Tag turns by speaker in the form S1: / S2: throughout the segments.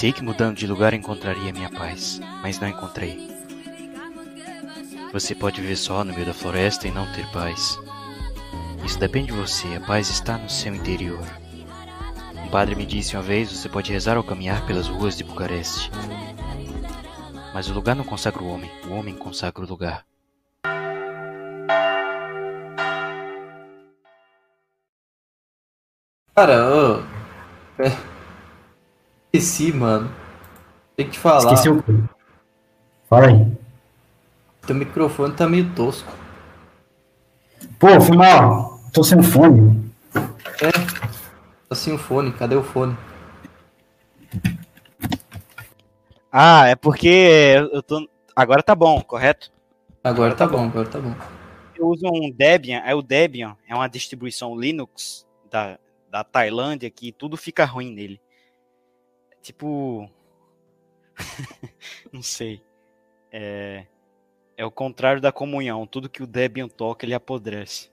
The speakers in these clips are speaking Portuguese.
S1: Pensei que mudando de lugar encontraria minha paz, mas não encontrei. Você pode viver só no meio da floresta e não ter paz. Isso depende de você, a paz está no seu interior. Um padre me disse uma vez: você pode rezar ao caminhar pelas ruas de Bucareste. Mas o lugar não consagra o homem, o homem consagra o lugar.
S2: Cara, ô. Esqueci, mano. Tem que te falar.
S3: Esqueci o quê? Fala aí.
S2: Teu microfone tá meio tosco.
S3: Pô, foi mal. Tô sem fone.
S2: É. Tá sem o fone. Cadê o fone?
S1: Ah, é porque eu tô. Agora tá bom, correto?
S2: Agora tá bom, agora tá bom.
S1: Eu uso um Debian, é o Debian, é uma distribuição Linux da, da Tailândia que tudo fica ruim nele. Tipo. Não sei. É, é o contrário da comunhão. Tudo que o Debian toca, ele apodrece.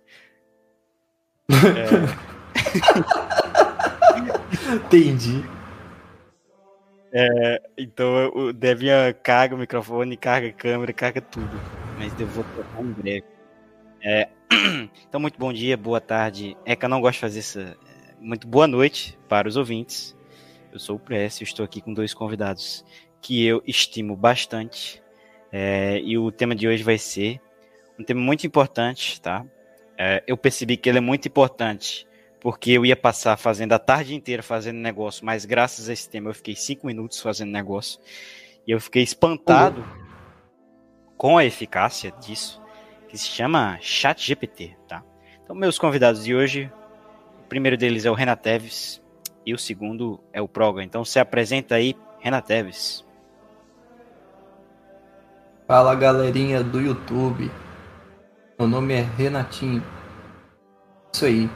S2: Entendi.
S1: É, então o Debian carga o microfone, carga a câmera, carga tudo. Mas eu vou tocar em breve. É, então, muito bom dia, boa tarde. É que eu não gosto de fazer essa. Muito boa noite para os ouvintes. Eu sou o Précio, estou aqui com dois convidados que eu estimo bastante. É, e o tema de hoje vai ser um tema muito importante, tá? É, eu percebi que ele é muito importante porque eu ia passar fazendo a tarde inteira fazendo negócio, mas graças a esse tema eu fiquei cinco minutos fazendo negócio e eu fiquei espantado com a eficácia disso, que se chama Chat GPT, tá? Então, meus convidados de hoje, o primeiro deles é o Renan Teves e o segundo é o Proga. Então, se apresenta aí, Renan Teves.
S2: Fala galerinha do YouTube. Meu nome é Renatinho. Isso aí.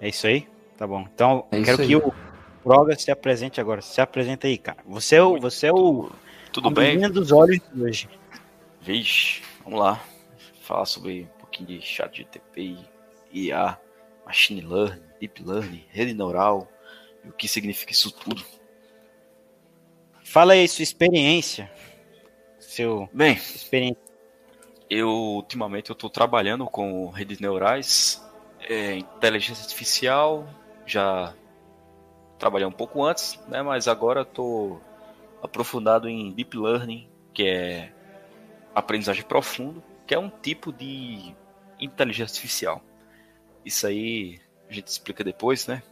S1: É isso aí? Tá bom. Então,
S2: É
S1: quero que o Proga se apresente agora. Se apresenta aí, cara. Você é o, você é o
S4: Tudo
S1: a
S4: bem?
S1: menina dos olhos de hoje.
S4: Vixe, vamos lá. Falar sobre um pouquinho de chat GTP, IA, Machine Learning, Deep Learning, rede neural e o que significa isso tudo.
S1: Fala aí sua experiência. Seu
S4: Bem,
S1: experiência.
S4: eu ultimamente eu estou trabalhando com redes neurais, é, inteligência artificial, já trabalhei um pouco antes, né, mas agora estou aprofundado em Deep Learning, que é aprendizagem profunda, que é um tipo de inteligência artificial. Isso aí a gente explica depois, né?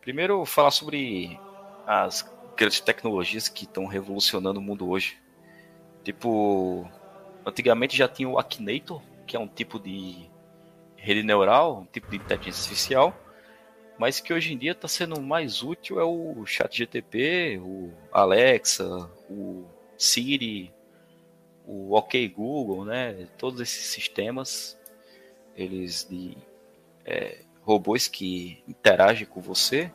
S4: Primeiro, falar sobre as grandes tecnologias que estão revolucionando o mundo hoje. Tipo, antigamente já tinha o Akinator, que é um tipo de rede neural, um tipo de inteligência artificial, mas que hoje em dia está sendo mais útil é o ChatGTP, o Alexa, o Siri, o OK Google, né? Todos esses sistemas, eles de é, robôs que interagem com você,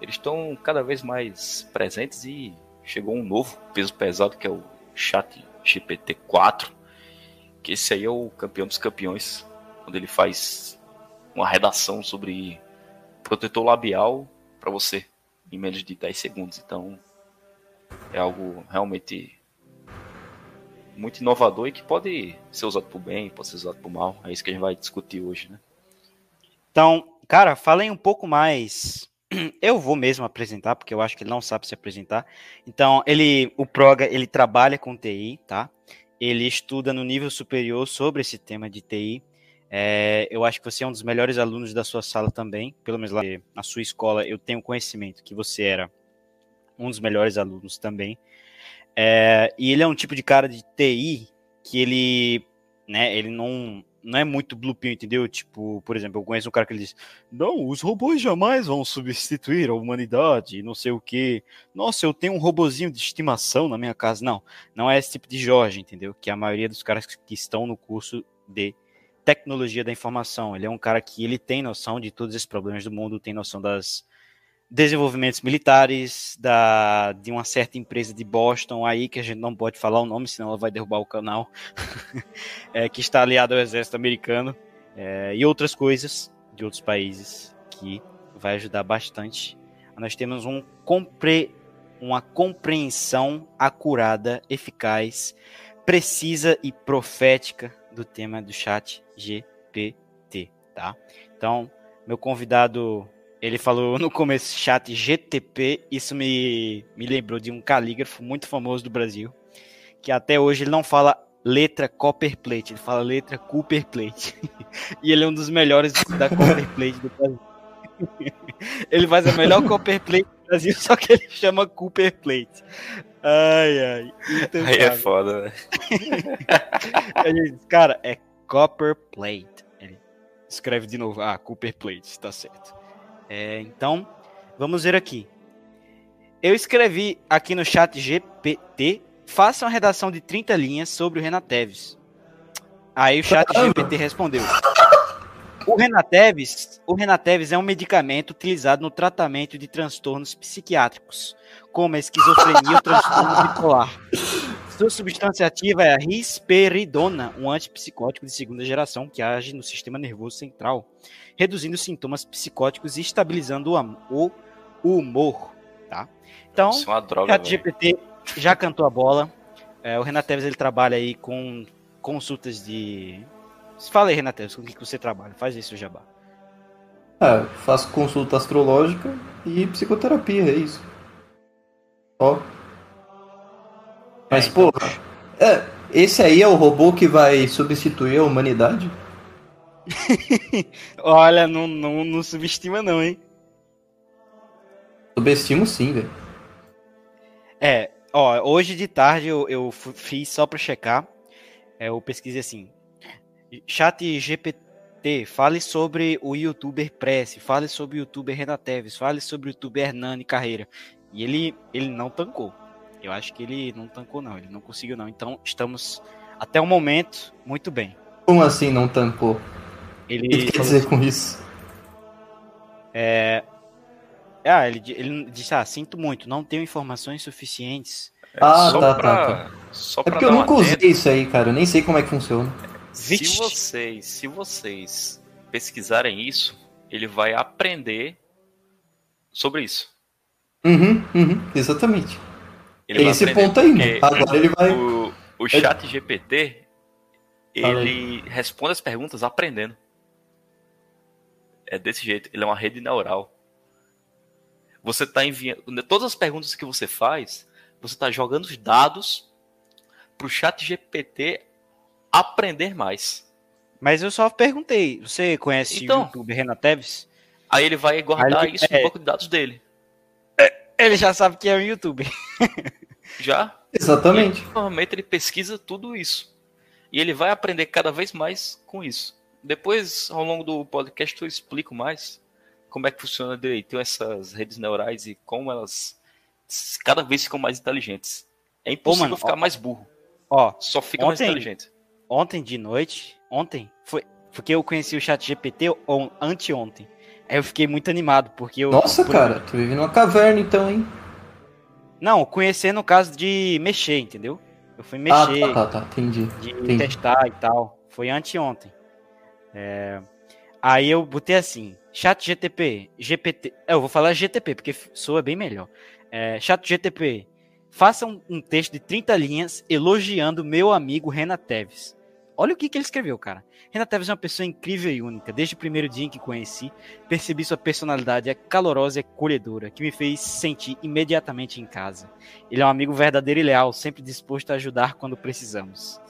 S4: eles estão cada vez mais presentes e chegou um novo peso pesado que é o Chat GPT 4, que esse aí é o campeão dos campeões, quando ele faz uma redação sobre protetor labial para você em menos de 10 segundos. Então é algo realmente muito inovador e que pode ser usado por bem, pode ser usado por mal. É isso que a gente vai discutir hoje, né?
S1: Então, cara, falem um pouco mais. Eu vou mesmo apresentar, porque eu acho que ele não sabe se apresentar. Então, ele, o Proga, ele trabalha com TI, tá? Ele estuda no nível superior sobre esse tema de TI. É, eu acho que você é um dos melhores alunos da sua sala também, pelo menos lá na sua escola eu tenho conhecimento que você era um dos melhores alunos também. É, e ele é um tipo de cara de TI que ele, né, ele não, não é muito blue pill, entendeu? Tipo, por exemplo, eu conheço um cara que ele diz: Não, os robôs jamais vão substituir a humanidade, não sei o quê. Nossa, eu tenho um robozinho de estimação na minha casa. Não, não é esse tipo de Jorge, entendeu? Que a maioria dos caras que estão no curso de tecnologia da informação. Ele é um cara que ele tem noção de todos esses problemas do mundo, tem noção das desenvolvimentos militares da, de uma certa empresa de Boston aí, que a gente não pode falar o nome, senão ela vai derrubar o canal, é, que está aliado ao exército americano, é, e outras coisas de outros países que vai ajudar bastante nós temos um compre, uma compreensão acurada, eficaz, precisa e profética do tema do chat GPT, tá? Então, meu convidado, ele falou no começo chat GTP, isso me, me lembrou de um calígrafo muito famoso do Brasil, que até hoje ele não fala letra Copperplate, ele fala letra Cooperplate. e ele é um dos melhores da Copperplate do Brasil. ele faz a melhor Copperplate do Brasil, só que ele chama Cooperplate. Ai, ai.
S4: Então, Aí é foda, né?
S1: cara, é Copperplate. Ele escreve de novo. Ah, Cooperplate, tá certo. É, então, vamos ver aqui. Eu escrevi aqui no chat GPT Faça uma redação de 30 linhas sobre o Renateves. Aí o chat GPT respondeu. O Renateves, o Renateves é um medicamento utilizado no tratamento de transtornos psiquiátricos, como a esquizofrenia ou transtorno bipolar. Sua substância ativa é a risperidona, um antipsicótico de segunda geração que age no sistema nervoso central, reduzindo sintomas psicóticos e estabilizando o, humor, tá? Então,
S4: Isso é uma droga,
S1: chat GPT já cantou a bola. É, o Renato Teves ele trabalha aí com consultas de. Fala aí, Renato Teves, com o que você trabalha? Faz isso, Jabá.
S2: É, faço consulta astrológica e psicoterapia, é isso. Ó. Mas, é, então... pô, é, esse aí é o robô que vai substituir a humanidade?
S1: Olha, não, não, não subestima não, hein?
S2: Subestimo sim, velho.
S1: É, Ó, hoje de tarde eu, eu fiz só para checar. É, eu pesquisei assim. Chat GPT, fale sobre o youtuber Press, fale sobre o youtuber Renateves, fale sobre o youtuber Hernani Carreira. E ele, ele não tancou. Eu acho que ele não tancou, não. Ele não conseguiu, não. Então estamos, até o momento, muito bem.
S2: Como assim não tancou?
S1: Ele
S2: o que quer dizer com isso?
S1: É, ah, ele, ele disse: Ah, sinto muito, não tenho informações suficientes.
S2: Ah, tá, pra, tá, tá. Só é porque eu nunca usei isso aí, cara. Eu nem sei como é que funciona.
S4: Se vocês, se vocês pesquisarem isso, ele vai aprender sobre isso.
S2: Uhum, uhum, exatamente. Ele Tem esse ponto aí? Agora ele vai.
S4: O, o chat GPT, ele responde as perguntas aprendendo. É desse jeito. Ele é uma rede neural. Você está enviando. Todas as perguntas que você faz, você está jogando os dados para o chat GPT aprender mais.
S1: Mas eu só perguntei. Você conhece então, o YouTube Renan Teves?
S4: Aí ele vai guardar ele, isso é, no banco de dados dele.
S1: É, ele já sabe que é o YouTube.
S4: já?
S2: Exatamente.
S4: normalmente ele pesquisa tudo isso. E ele vai aprender cada vez mais com isso. Depois, ao longo do podcast, eu explico mais como é que funciona direito essas redes neurais e como elas cada vez ficam mais inteligentes. É impossível mano, ficar ó, mais burro.
S1: Ó,
S4: só fica ontem, mais inteligente.
S1: Ontem de noite, ontem, foi porque eu conheci o chat GPT ou anteontem. Aí eu fiquei muito animado, porque eu.
S2: Nossa,
S1: por...
S2: cara, tu vive numa caverna então, hein?
S1: Não, conhecer no caso de mexer, entendeu? Eu fui mexer.
S2: Ah, tá, tá, tá. entendi.
S1: De
S2: entendi.
S1: testar e tal. Foi anteontem. É... Aí eu botei assim, chat GTP, GPT, é, eu vou falar GTP, porque soa bem melhor. É, chat GTP, faça um, um, texto de 30 linhas elogiando meu amigo Renan Teves. Olha o que, que ele escreveu, cara. Renan Teves é uma pessoa incrível e única. Desde o primeiro dia em que conheci, percebi sua personalidade é calorosa e acolhedora, que me fez sentir imediatamente em casa. Ele é um amigo verdadeiro e leal, sempre disposto a ajudar quando precisamos.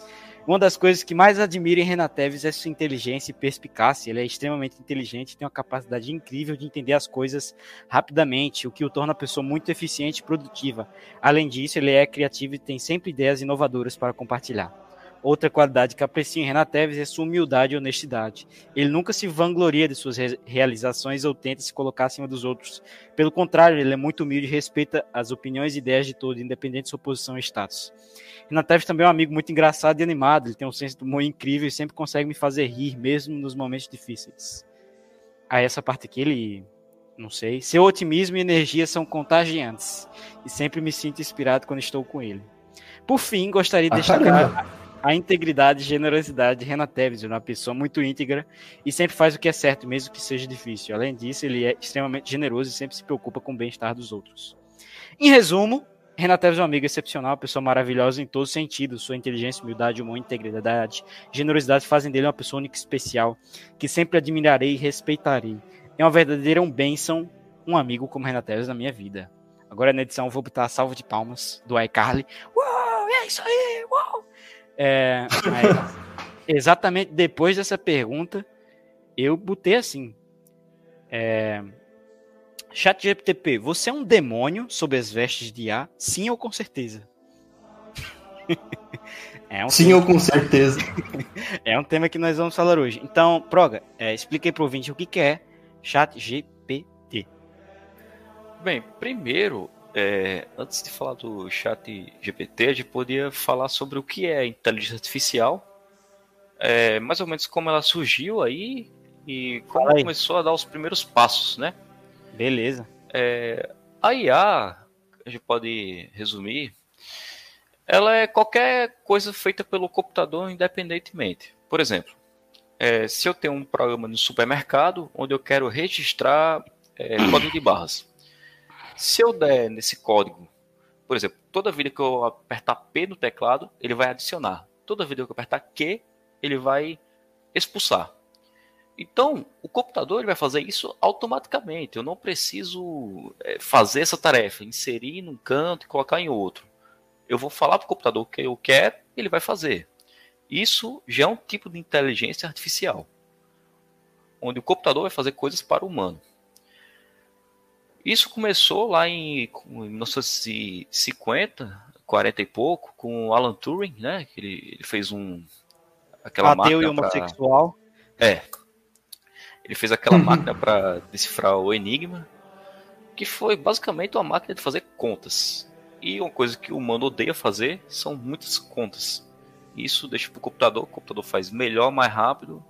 S1: Uma das coisas que mais admiro em Renateves é sua inteligência e perspicácia. Ele é extremamente inteligente, tem uma capacidade incrível de entender as coisas rapidamente, o que o torna uma pessoa muito eficiente e produtiva. Além disso, ele é criativo e tem sempre ideias inovadoras para compartilhar. Outra qualidade que aprecio em Renateves é sua humildade e honestidade. Ele nunca se vangloria de suas re realizações ou tenta se colocar acima dos outros. Pelo contrário, ele é muito humilde e respeita as opiniões e ideias de todos, independente de sua posição e status. Renateves também é um amigo muito engraçado e animado. Ele tem um senso de humor incrível e sempre consegue me fazer rir, mesmo nos momentos difíceis. Aí essa parte aqui, ele... Não sei. Seu otimismo e energia são contagiantes. E sempre me sinto inspirado quando estou com ele. Por fim, gostaria de ah, destacar... a integridade e generosidade de Renan Teves, uma pessoa muito íntegra e sempre faz o que é certo, mesmo que seja difícil. Além disso, ele é extremamente generoso e sempre se preocupa com o bem-estar dos outros. Em resumo, Renan Teves é um amigo excepcional, uma pessoa maravilhosa em todos os sentidos. Sua inteligência, humildade, humor, integridade, generosidade fazem dele uma pessoa única e especial, que sempre admirarei e respeitarei. É uma verdadeira um bênção um amigo como Renan Teves na minha vida. Agora na edição vou botar a salva de palmas do iCarly. Uau, é isso aí, uau! É, exatamente depois dessa pergunta, eu botei assim. É, Chat GPTP, você é um demônio sob as vestes de A? Sim ou com certeza?
S2: é um Sim tema... ou com certeza.
S1: é um tema que nós vamos falar hoje. Então, Proga, é, expliquei para o ouvinte o que, que é Chat GPT.
S4: Bem, primeiro, é, antes de falar do Chat GPT, a gente poderia falar sobre o que é inteligência artificial, é, mais ou menos como ela surgiu aí e como aí. começou a dar os primeiros passos, né?
S1: Beleza.
S4: É, a IA, a gente pode resumir, ela é qualquer coisa feita pelo computador independentemente. Por exemplo, é, se eu tenho um programa no supermercado onde eu quero registrar é, código de barras. Se eu der nesse código, por exemplo, toda vida que eu apertar P no teclado, ele vai adicionar. Toda vida que eu apertar Q, ele vai expulsar. Então, o computador ele vai fazer isso automaticamente. Eu não preciso é, fazer essa tarefa, inserir num canto e colocar em outro. Eu vou falar para o computador o que eu quero, ele vai fazer. Isso já é um tipo de inteligência artificial, onde o computador vai fazer coisas para o humano. Isso começou lá em 1950, 40 e pouco, com Alan Turing, né? Que ele, ele fez um
S1: aquela Ateu e homossexual.
S4: Pra... É, ele fez aquela máquina para decifrar o enigma, que foi basicamente uma máquina de fazer contas. E uma coisa que o humano odeia fazer são muitas contas. Isso deixa para o computador, o computador faz melhor, mais rápido.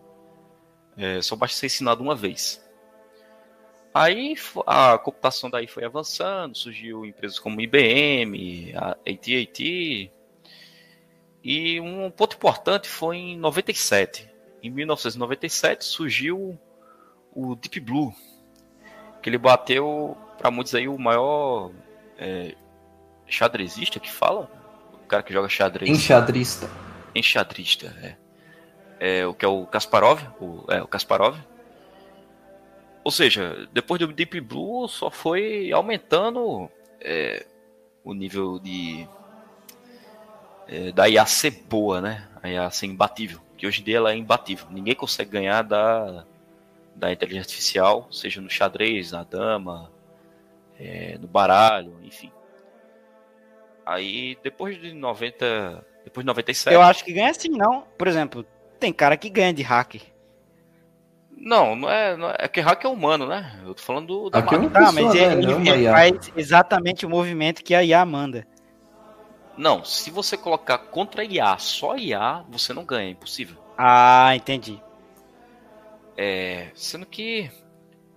S4: É, só basta ser ensinado uma vez. Aí a computação daí foi avançando, surgiu empresas como IBM, a AT&T, e um ponto importante foi em 97. Em 1997 surgiu o Deep Blue, que ele bateu para muitos aí o maior é, xadrezista que fala, o cara que joga xadrez.
S2: Enxadrista.
S4: Enxadrista, é. é o que é o Kasparov, o, é o Kasparov. Ou seja, depois do Deep Blue só foi aumentando é, o nível de é, da IA ser boa, né? A IA ser imbatível. Que hoje em dia ela é imbatível. Ninguém consegue ganhar da da inteligência artificial, seja no xadrez, na dama, é, no baralho, enfim. Aí depois de 90, depois de 97.
S1: Eu acho que ganha sim, não. Por exemplo, tem cara que ganha de hacker.
S4: Não, não é, não é, é que hacker é humano, né? Eu tô falando do,
S1: da máquina. Tá, mas ele, não, ele faz exatamente o movimento que a IA manda.
S4: Não, se você colocar contra IA, só IA, você não ganha, é impossível.
S1: Ah, entendi.
S4: É, sendo que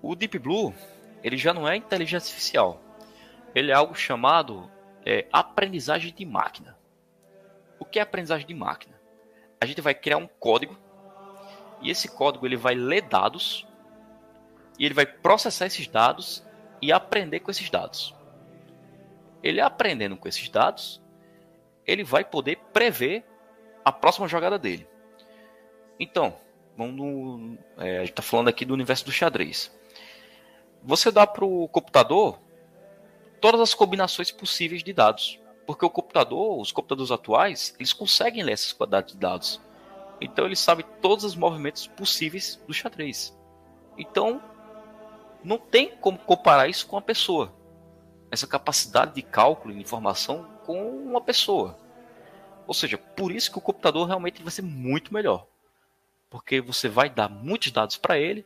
S4: o Deep Blue ele já não é inteligência artificial. Ele é algo chamado é, aprendizagem de máquina. O que é aprendizagem de máquina? A gente vai criar um código e esse código ele vai ler dados e ele vai processar esses dados e aprender com esses dados. Ele aprendendo com esses dados, ele vai poder prever a próxima jogada dele. Então, Vamos no, é, a gente está falando aqui do universo do xadrez. Você dá para o computador todas as combinações possíveis de dados. Porque o computador, os computadores atuais, eles conseguem ler essas quantidades de dados. Então ele sabe todos os movimentos possíveis do xadrez. Então não tem como comparar isso com uma pessoa. Essa capacidade de cálculo e informação com uma pessoa. Ou seja, por isso que o computador realmente vai ser muito melhor porque você vai dar muitos dados para ele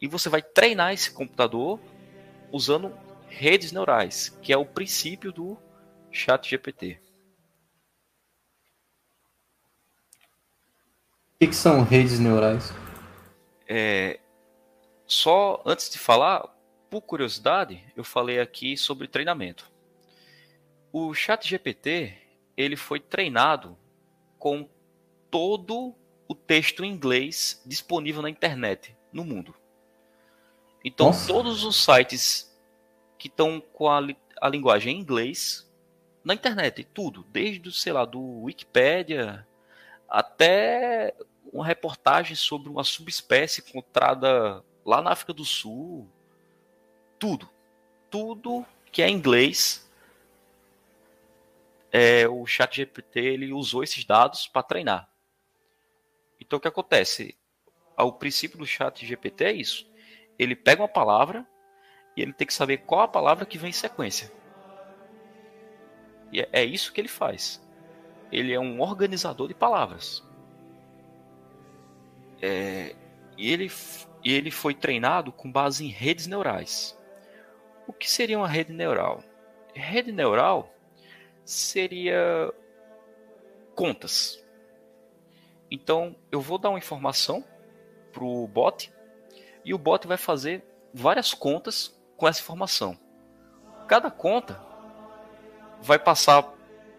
S4: e você vai treinar esse computador usando redes neurais, que é o princípio do Chat GPT.
S2: Que, que são redes neurais?
S4: É, só antes de falar, por curiosidade, eu falei aqui sobre treinamento. O Chat GPT ele foi treinado com todo o texto em inglês disponível na internet no mundo. Então, Nossa. todos os sites que estão com a, a linguagem em inglês na internet, tudo, desde, sei lá, do Wikipedia até uma reportagem sobre uma subespécie encontrada lá na África do Sul, tudo, tudo que é inglês, é, o Chat GPT ele usou esses dados para treinar. Então o que acontece? O princípio do Chat GPT é isso. Ele pega uma palavra e ele tem que saber qual a palavra que vem em sequência. E é, é isso que ele faz. Ele é um organizador de palavras. É, e ele, ele foi treinado com base em redes neurais. O que seria uma rede neural? Rede neural seria contas. Então, eu vou dar uma informação para o bot e o bot vai fazer várias contas com essa informação. Cada conta vai passar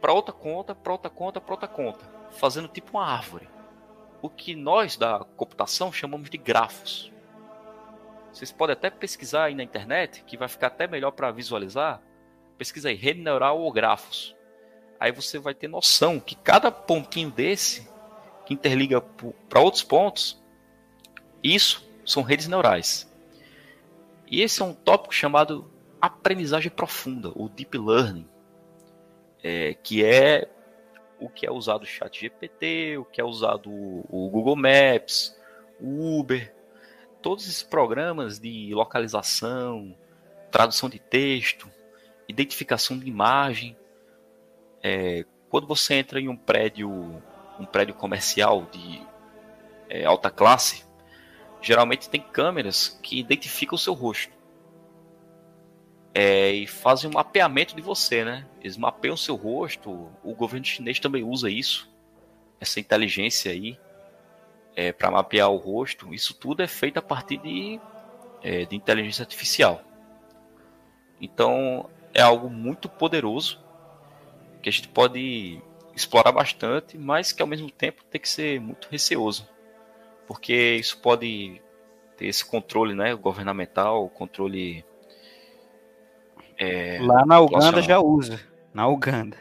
S4: para outra conta, para outra conta, para outra conta, fazendo tipo uma árvore. O que nós da computação chamamos de grafos. Vocês podem até pesquisar aí na internet, que vai ficar até melhor para visualizar. Pesquisa aí, rede neural ou grafos. Aí você vai ter noção que cada pontinho desse, que interliga para outros pontos, isso são redes neurais. E esse é um tópico chamado aprendizagem profunda, ou deep learning é, que é o que é usado o Chat GPT, o que é usado o, Google Maps, o Uber, todos esses programas de localização, tradução de texto, identificação de imagem. É, quando você entra em um prédio, um prédio comercial de é, alta classe, geralmente tem câmeras que identificam o seu rosto é, e fazem um mapeamento de você, né? Eles mapeiam seu rosto. O governo chinês também usa isso, essa inteligência aí, é, para mapear o rosto. Isso tudo é feito a partir de, é, de inteligência artificial. Então é algo muito poderoso que a gente pode explorar bastante, mas que ao mesmo tempo tem que ser muito receoso, porque isso pode ter esse controle, né, governamental, controle
S1: é, Lá na Uganda já usa. Na Uganda.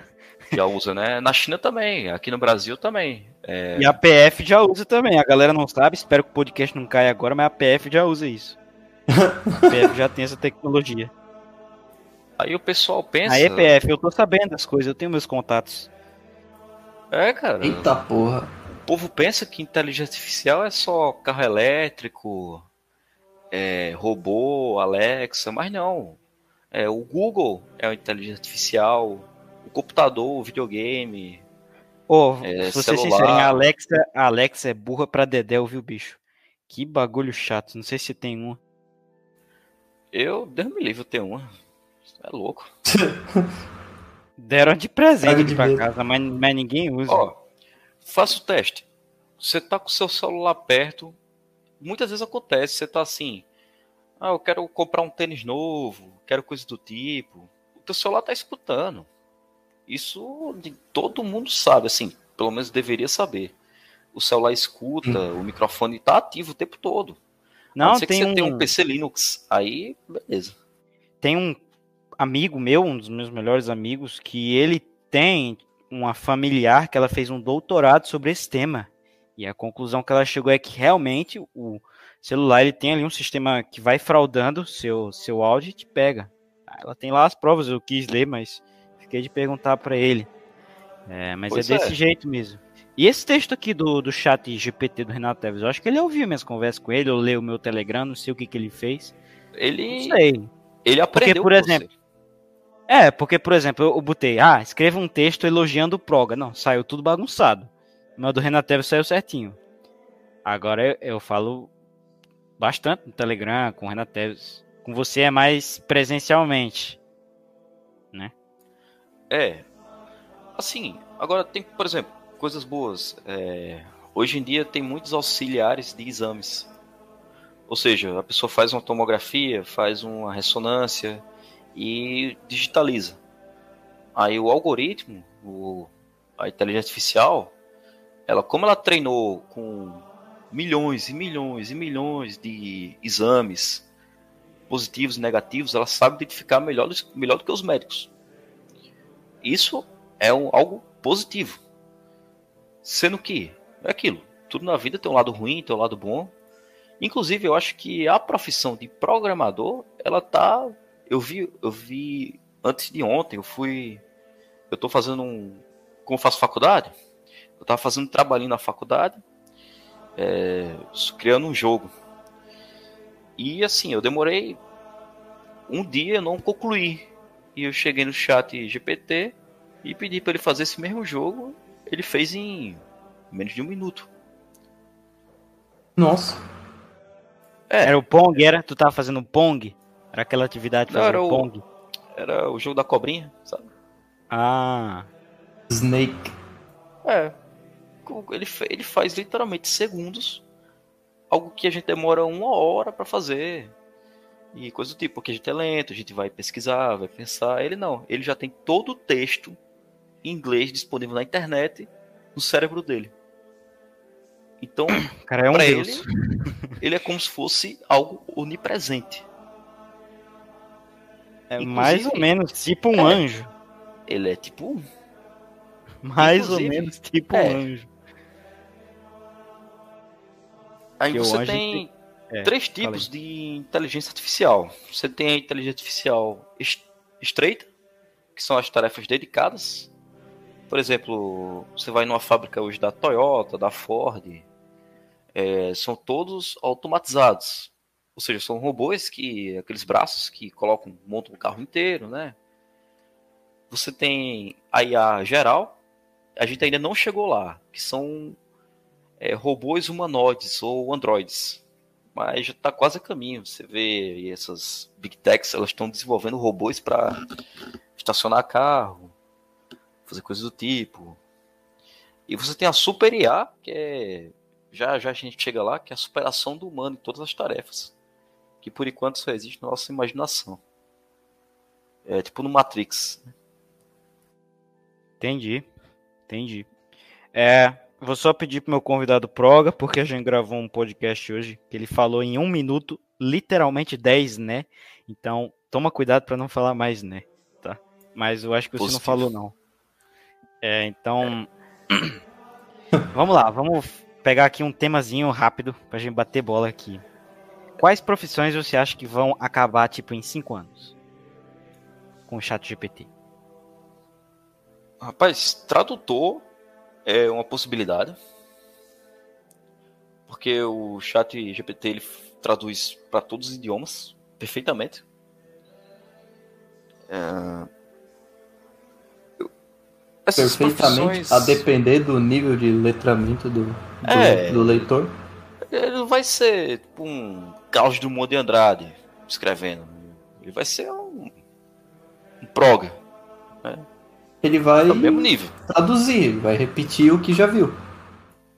S4: Já usa, né? Na China também, aqui no Brasil também.
S1: É... E a PF já usa também. A galera não sabe, espero que o podcast não caia agora, mas a PF já usa isso. a PF já tem essa tecnologia.
S4: Aí o pessoal pensa.
S1: Aí, PF, eu tô sabendo das coisas, eu tenho meus contatos.
S4: É, cara.
S2: Eita porra.
S4: O povo pensa que inteligência artificial é só carro elétrico, é, robô, Alexa, mas não. É, o Google é a inteligência artificial, o computador, o videogame.
S1: Ô, oh, é, se você sincero, a Alexa, a Alexa é burra pra Dedéu, viu, bicho? Que bagulho chato, não sei se tem uma.
S4: Eu, Deus me livre, eu tenho uma. É louco.
S1: Deram de presente de pra casa, mas, mas ninguém usa. Ó,
S4: faça o teste. Você tá com o seu celular perto, muitas vezes acontece, você tá assim, ah, eu quero comprar um tênis novo, quero coisa do tipo. O teu celular tá escutando. Isso todo mundo sabe, assim, pelo menos deveria saber. O celular escuta, hum. o microfone tá ativo o tempo todo.
S1: Não, tem
S4: que
S1: você
S4: um... tem um PC Linux, aí beleza.
S1: Tem um amigo meu, um dos meus melhores amigos, que ele tem uma familiar que ela fez um doutorado sobre esse tema. E a conclusão que ela chegou é que realmente o, celular ele tem ali um sistema que vai fraudando seu seu áudio e te pega. Ela tem lá as provas, eu quis ler, mas fiquei de perguntar para ele. É, mas é pois é desse é. jeito mesmo. E esse texto aqui do, do chat GPT do Renato Teves, eu acho que ele ouviu minhas conversas com ele, eu leu o meu Telegram, não sei o que, que ele fez.
S4: Ele. Não sei. Ele aprendeu.
S1: Porque, por exemplo. Você. É, porque, por exemplo, eu, botei, ah, escreva um texto elogiando o Proga. Não, saiu tudo bagunçado. O meu do Renato Teves saiu certinho. Agora eu, eu falo bastante no Telegram, com o Renato Teves. Com você é mais presencialmente, né?
S4: É. Assim, agora tem, por exemplo, coisas boas. É, hoje em dia tem muitos auxiliares de exames. Ou seja, a pessoa faz uma tomografia, faz uma ressonância e digitaliza. Aí o algoritmo, o, a inteligência artificial, ela, como ela treinou com milhões e milhões e milhões de exames positivos e negativos, ela sabe identificar melhor, melhor do que os médicos. Isso é um, algo positivo. Sendo que é aquilo. Tudo na vida tem um lado ruim, tem um lado bom. Inclusive, eu acho que a profissão de programador, ela tá. Eu vi, eu vi antes de ontem, eu fui. Eu tô fazendo um. Como faço faculdade, eu tava fazendo um trabalhinho na faculdade, é, criando um jogo. E assim, eu demorei um dia, não concluí. E eu cheguei no chat GPT e pedi para ele fazer esse mesmo jogo. Ele fez em menos de um minuto.
S2: Nossa.
S1: É. Era o Pong, era? Tu tava fazendo Pong? Era aquela atividade
S4: Não, era o Pong? Era o jogo da cobrinha, sabe?
S1: Ah.
S2: Snake.
S4: É. Ele, ele faz literalmente segundos. Algo que a gente demora uma hora para fazer. E coisa do tipo, porque a gente é lento, a gente vai pesquisar, vai pensar. Ele não. Ele já tem todo o texto em inglês disponível na internet no cérebro dele. Então,
S1: cara é um Deus.
S4: ele, ele é como se fosse algo onipresente.
S1: É Inclusive, mais ou menos tipo um é, anjo.
S4: Ele é tipo
S1: mais Inclusive, ou menos tipo é. um anjo.
S4: Aí você tem tem... É, três tipos falei. de inteligência artificial. Você tem a inteligência artificial estreita, que são as tarefas dedicadas. Por exemplo, você vai numa fábrica hoje da Toyota, da Ford, é, são todos automatizados. Ou seja, são robôs que. aqueles braços que colocam, montam o carro inteiro, né? Você tem a IA geral, a gente ainda não chegou lá, que são é, robôs humanoides ou androides. Mas já está quase a caminho. Você vê essas big techs, elas estão desenvolvendo robôs para estacionar carro, fazer coisas do tipo. E você tem a Super IA, que é já já a gente chega lá, que é a superação do humano em todas as tarefas. Que por enquanto só existe na nossa imaginação. É tipo no Matrix.
S1: Entendi. Entendi. É, vou só pedir pro meu convidado Proga, porque a gente gravou um podcast hoje que ele falou em um minuto, literalmente 10, né? Então, toma cuidado para não falar mais, né? Tá? Mas eu acho que você Positivo. não falou, não. É, então. É. vamos lá, vamos pegar aqui um temazinho rápido pra gente bater bola aqui. Quais profissões você acha que vão acabar, tipo, em 5 anos? Com o chat GPT.
S4: Rapaz, tradutor é uma possibilidade. Porque o chat GPT ele traduz para todos os idiomas perfeitamente. É...
S2: Perfeitamente, profissões... a depender do nível de letramento do, do, é, do leitor.
S4: Ele não vai ser tipo, um Carlos Drummond de Andrade escrevendo. Ele vai ser um, um proga. Né?
S2: Ele vai
S4: nível.
S2: traduzir, vai repetir o que já viu.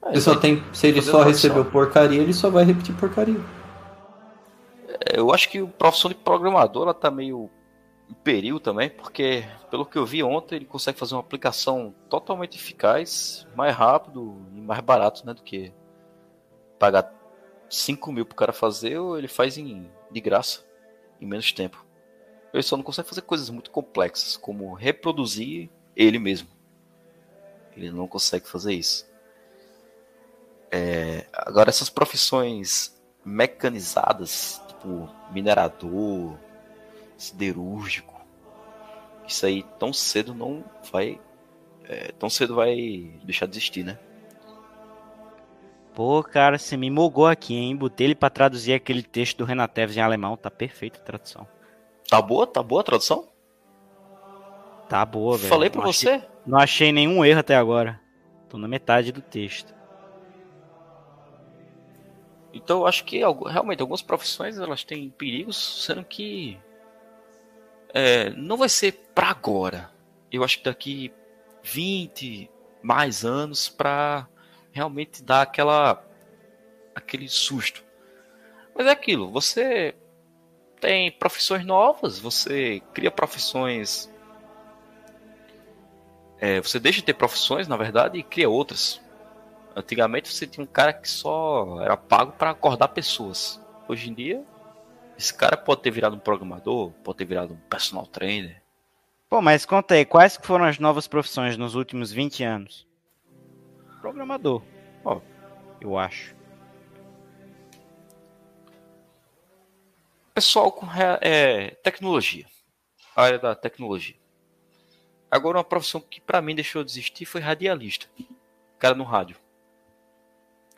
S2: É, ele só tem, se ele só recebeu porcaria, ele só vai repetir porcaria.
S4: É, eu acho que o profissão de programador ela tá meio em perigo também, porque pelo que eu vi ontem, ele consegue fazer uma aplicação totalmente eficaz, mais rápido e mais barato, né, do que pagar 5 mil pro cara fazer, ou ele faz em, de graça, em menos tempo. Ele só não consegue fazer coisas muito complexas, como reproduzir ele mesmo. Ele não consegue fazer isso. É, agora, essas profissões mecanizadas, tipo minerador, siderúrgico, isso aí tão cedo não vai. É, tão cedo vai deixar de existir, né?
S1: Pô, cara, você me mogou aqui, hein? Botei ele pra traduzir aquele texto do Renateves em alemão. Tá perfeita a tradução.
S4: Tá boa? Tá boa a tradução?
S1: Tá boa, velho.
S4: Falei pra não você?
S1: Achei, não achei nenhum erro até agora. Tô na metade do texto.
S4: Então eu acho que realmente algumas profissões elas têm perigos, sendo que é, não vai ser para agora. Eu acho que daqui 20 mais anos para realmente dar aquela aquele susto. Mas é aquilo, você tem profissões novas, você cria profissões. É, você deixa de ter profissões, na verdade, e cria outras. Antigamente você tinha um cara que só era pago para acordar pessoas. Hoje em dia, esse cara pode ter virado um programador, pode ter virado um personal trainer.
S1: Pô, mas conta aí, quais foram as novas profissões nos últimos 20 anos? Programador. Ó, eu acho.
S4: Pessoal com é, tecnologia. A área da tecnologia. Agora uma profissão que para mim deixou de existir foi radialista. Cara no rádio.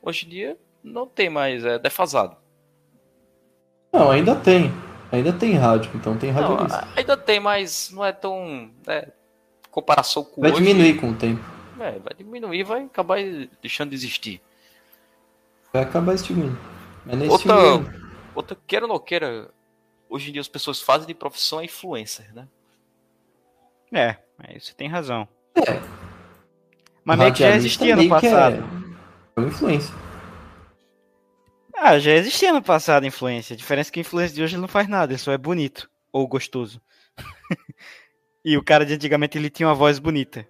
S4: Hoje em dia não tem mais, é defasado.
S2: Não, ainda tem. Ainda tem rádio, então tem radialista.
S4: Não, ainda tem, mas não é tão. Né, comparação com
S2: Vai
S4: hoje,
S2: diminuir com o tempo.
S4: É, vai diminuir, vai acabar deixando de existir.
S2: Vai acabar extinguindo. Mas nesse
S4: Outra, outra, queira ou não queira, hoje em dia as pessoas fazem de profissão é influencer, né?
S1: É, aí você tem razão.
S2: É.
S1: Mas meio que já existia no
S2: que
S1: passado.
S2: É uma influência.
S1: Ah, já existia no passado influência. A diferença é que a influência de hoje não faz nada, ele só é bonito ou gostoso. e o cara de antigamente ele tinha uma voz bonita.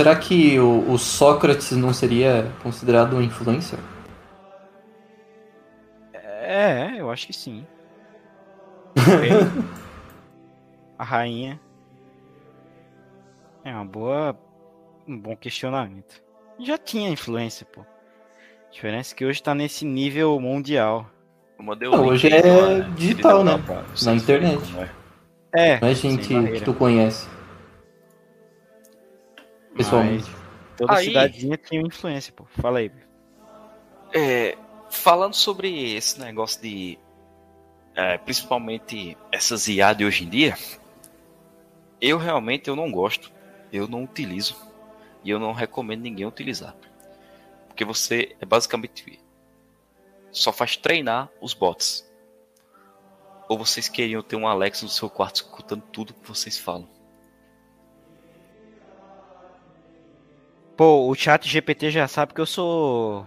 S2: Será que o, o Sócrates não seria considerado um influencer?
S1: É, eu acho que sim. A rainha. É uma boa. Um bom questionamento. Já tinha influência, pô. A diferença é que hoje tá nesse nível mundial.
S2: Não, hoje é
S4: pra- ele
S2: digital, né?
S4: pra
S2: Na internet.
S4: é.
S1: É,
S2: Não é gente que tu conhece. pessoalmente.
S1: Mas toda
S4: Aí-
S1: cidadezinha tinha uma influência, pô. Fala aí.
S4: É, falando sobre esse negócio de. é, principalmente essas IA de hoje em dia, eu realmente eu não gosto, eu não utilizo e eu não recomendo ninguém utilizar. Porque você é basicamente só faz treinar os bots. Ou vocês queriam ter um Alexa no seu quarto escutando tudo que vocês falam?
S1: Pô, o chat GPT já sabe que eu sou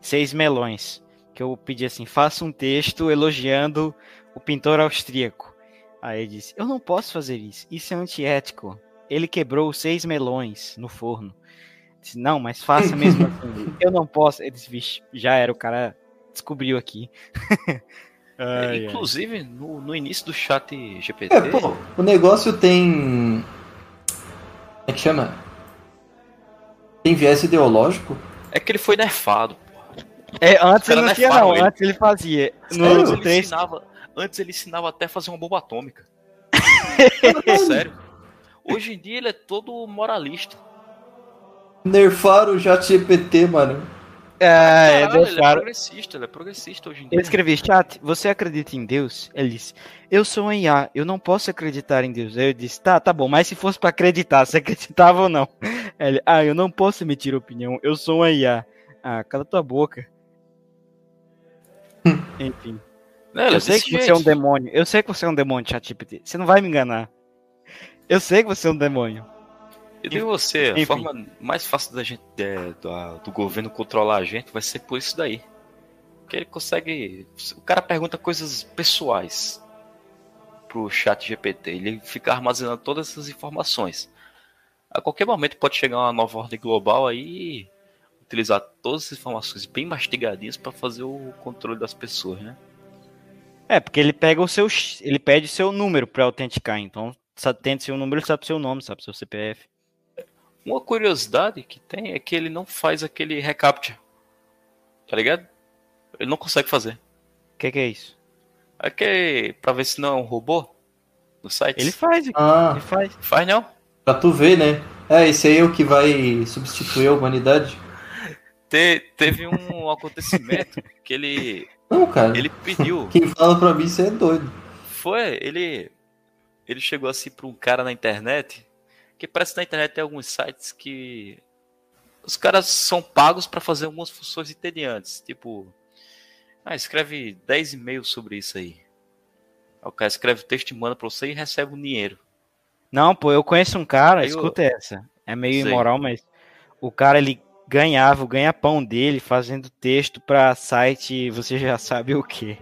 S1: seis melões. Que eu pedi assim, faça um texto elogiando o pintor austríaco. Aí ele disse, eu não posso fazer isso, isso é antiético. Ele quebrou seis melões no forno. Eu Disse, não, mas faça mesmo assim. eu não posso. Ele disse, vixe, já era, o cara descobriu aqui.
S4: É. Inclusive, no, no início do chat GPT.
S2: É, pô, o negócio tem. Como é que chama? Tem viés ideológico?
S4: É que ele foi nerfado.
S1: É, antes ele não tinha,
S4: nerfaram
S1: não.
S4: ele.
S1: Antes ele fazia. No,
S4: Antes ele,
S1: 3,
S4: ensinava, antes ele ensinava até a fazer uma bomba atômica. Sério. Hoje em dia ele é todo moralista.
S2: Nerfaram o chat GPT, mano.
S1: é, é,
S4: Caralho, ele é progressista, ele é progressista hoje em
S1: Eu
S4: dia.
S1: escrevi, chat, você acredita em Deus? Ele disse, eu sou um IA, eu não posso acreditar em Deus. Aí eu disse, tá, tá bom, mas se fosse pra acreditar, você acreditava ou não? Ele, ah, eu não posso emitir opinião, eu sou um IA. Ah, cala tua boca. Enfim,
S4: ele é
S1: eu sei que você é um demônio, eu sei que você é um demônio, ChatGPT, você não vai me enganar. Eu sei que você é um demônio.
S4: Eu digo você, a
S1: Enfim.
S4: forma mais fácil da gente, é, do, do governo controlar a gente vai ser por isso daí. Porque ele consegue. O cara pergunta coisas pessoais pro chat GPT. Ele fica armazenando todas essas informações. A qualquer momento pode chegar uma nova ordem global aí e utilizar todas essas informações bem mastigadinhas para fazer o controle das pessoas, né?
S1: É, porque ele pega o seu, ele pede o seu número pra autenticar, então, tendo seu número, ele sabe seu nome, sabe seu CPF.
S4: Uma curiosidade que tem é que ele não faz aquele recaptcha. Tá ligado? Ele não consegue fazer.
S1: O que que é isso?
S4: Aquele. pra ver se não é um robô no site.
S1: Ele faz, ele
S2: Ah,
S1: faz.
S4: faz não?
S2: pra tu ver, né? É, esse aí é o que vai substituir a humanidade?
S4: Te- teve um acontecimento que ele.
S2: Não, cara.
S4: Ele pediu.
S2: Quem fala pra mim isso é doido.
S4: Foi, ele. Ele chegou assim pra um cara na internet. Que parece que na internet tem alguns sites que. Os caras são pagos pra fazer algumas funções entediantes. Tipo. Ah, escreve 10 e-mails sobre isso aí. O cara escreve o texto e manda pra você e recebe um dinheiro.
S1: Não, pô, eu conheço um cara,
S4: Aí eu-
S1: escuta essa. É meio
S4: Sei.
S1: imoral, mas o cara ele ganhava o ganha-pão dele fazendo texto pra site, você já sabe o quê.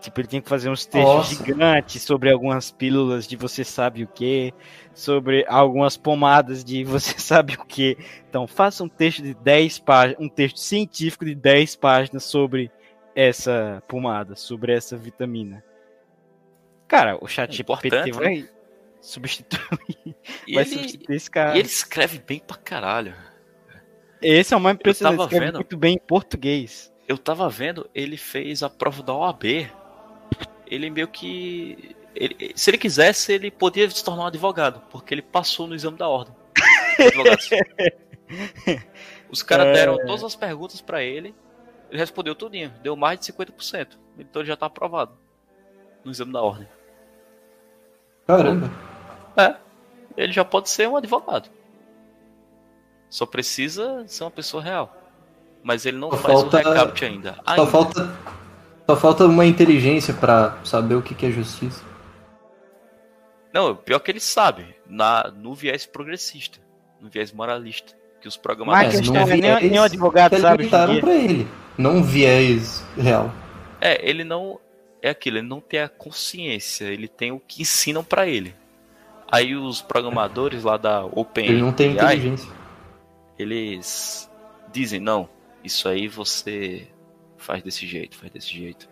S1: Tipo, ele tinha que fazer uns textos
S2: Nossa.
S1: gigantes sobre algumas pílulas de você sabe o que, sobre algumas pomadas de você sabe o que. Então, faça um texto de 10 páginas, um texto científico de 10 páginas sobre essa pomada, sobre essa vitamina. Cara, o chat GPT
S4: Importante, né?
S1: vai substituir,
S4: E
S1: vai
S4: ele,
S1: substituir esse cara.
S4: e ele escreve bem pra caralho.
S1: Esse é o mais impressionante, escreve
S4: vendo.
S1: muito bem em português.
S4: Eu tava vendo, ele fez a prova da OAB. Ele meio que. ele- se ele quisesse, ele podia se tornar um advogado, porque ele passou no exame da ordem. Os caras
S1: É.
S4: deram todas as perguntas pra ele, ele respondeu tudinho, deu mais de 50%. Então ele já tá aprovado no exame da ordem.
S2: Caramba.
S4: É, ele já pode ser um advogado. Só precisa ser uma pessoa real. Mas ele não
S2: Só
S4: faz
S2: falta-
S4: o recaptcha ainda.
S2: Só
S4: Ainda.
S2: falta, só falta uma inteligência pra saber o que que é justiça.
S4: Não, pior que ele sabe, na, no viés progressista, no viés moralista, que os programadores.
S1: Mas questão é, nem-
S2: viés
S1: nem o advogado
S2: que
S1: sabe
S2: pra ele. Não viés real.
S4: É, ele não é aquilo, ele não tem a consciência, ele tem o que ensinam pra ele. Aí os programadores lá da OpenAI,
S2: Ele não tem inteligência.
S4: Eles dizem, não, isso aí você faz desse jeito, faz desse jeito.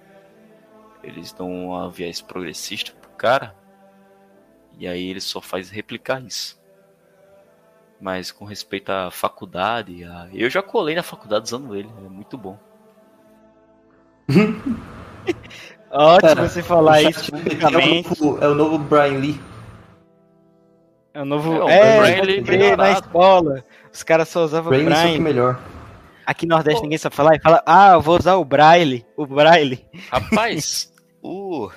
S4: Eles dão um viés progressista pro cara, e aí ele só faz replicar isso. Mas com respeito à faculdade, a- eu já colei na faculdade usando ele, é muito bom.
S1: Ótimo
S2: Cara,
S1: você falar isso publicamente.
S2: É o, novo, é o novo Brian Lee.
S1: É o novo.
S4: É, o
S1: É, crer,
S4: melhorado.
S1: na escola. Os caras só usavam
S2: Braille que
S1: Braille.
S2: melhor.
S1: Aqui no Nordeste ninguém sabe falar. E fala, ah, eu vou usar o Braille. O Braille.
S4: Rapaz, o.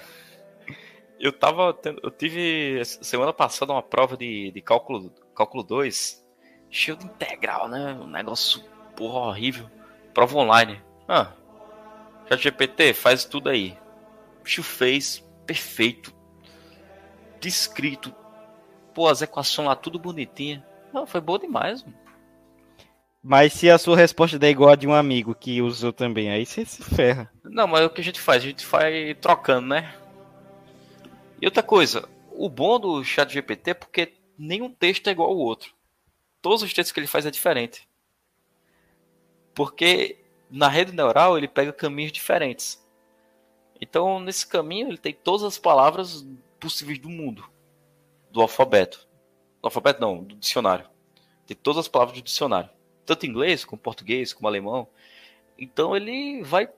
S4: Eu tava. tendo- Eu tive semana passada uma prova de, de cálculo, cálculo 2, cheio de integral, né? Um negócio porra horrível. Prova online. Ah, ChatGPT, faz tudo aí. O bicho fez perfeito. Descrito. Pô, as equações lá tudo bonitinha. Não, foi boa demais, mano.
S1: Mas se a sua resposta der igual a de um amigo que usou também, aí você se ferra.
S4: Não, mas o que a gente faz? A gente vai trocando, né? E outra coisa, o bom do chat GPT é porque nenhum texto é igual ao outro. Todos os textos que ele faz é diferente. Porque na rede neural ele pega caminhos diferentes. Então, nesse caminho, ele tem todas as palavras possíveis do mundo. Do alfabeto. Do alfabeto não, do dicionário. Tem todas as palavras do dicionário. Tanto inglês, como português, como alemão. Então ele vai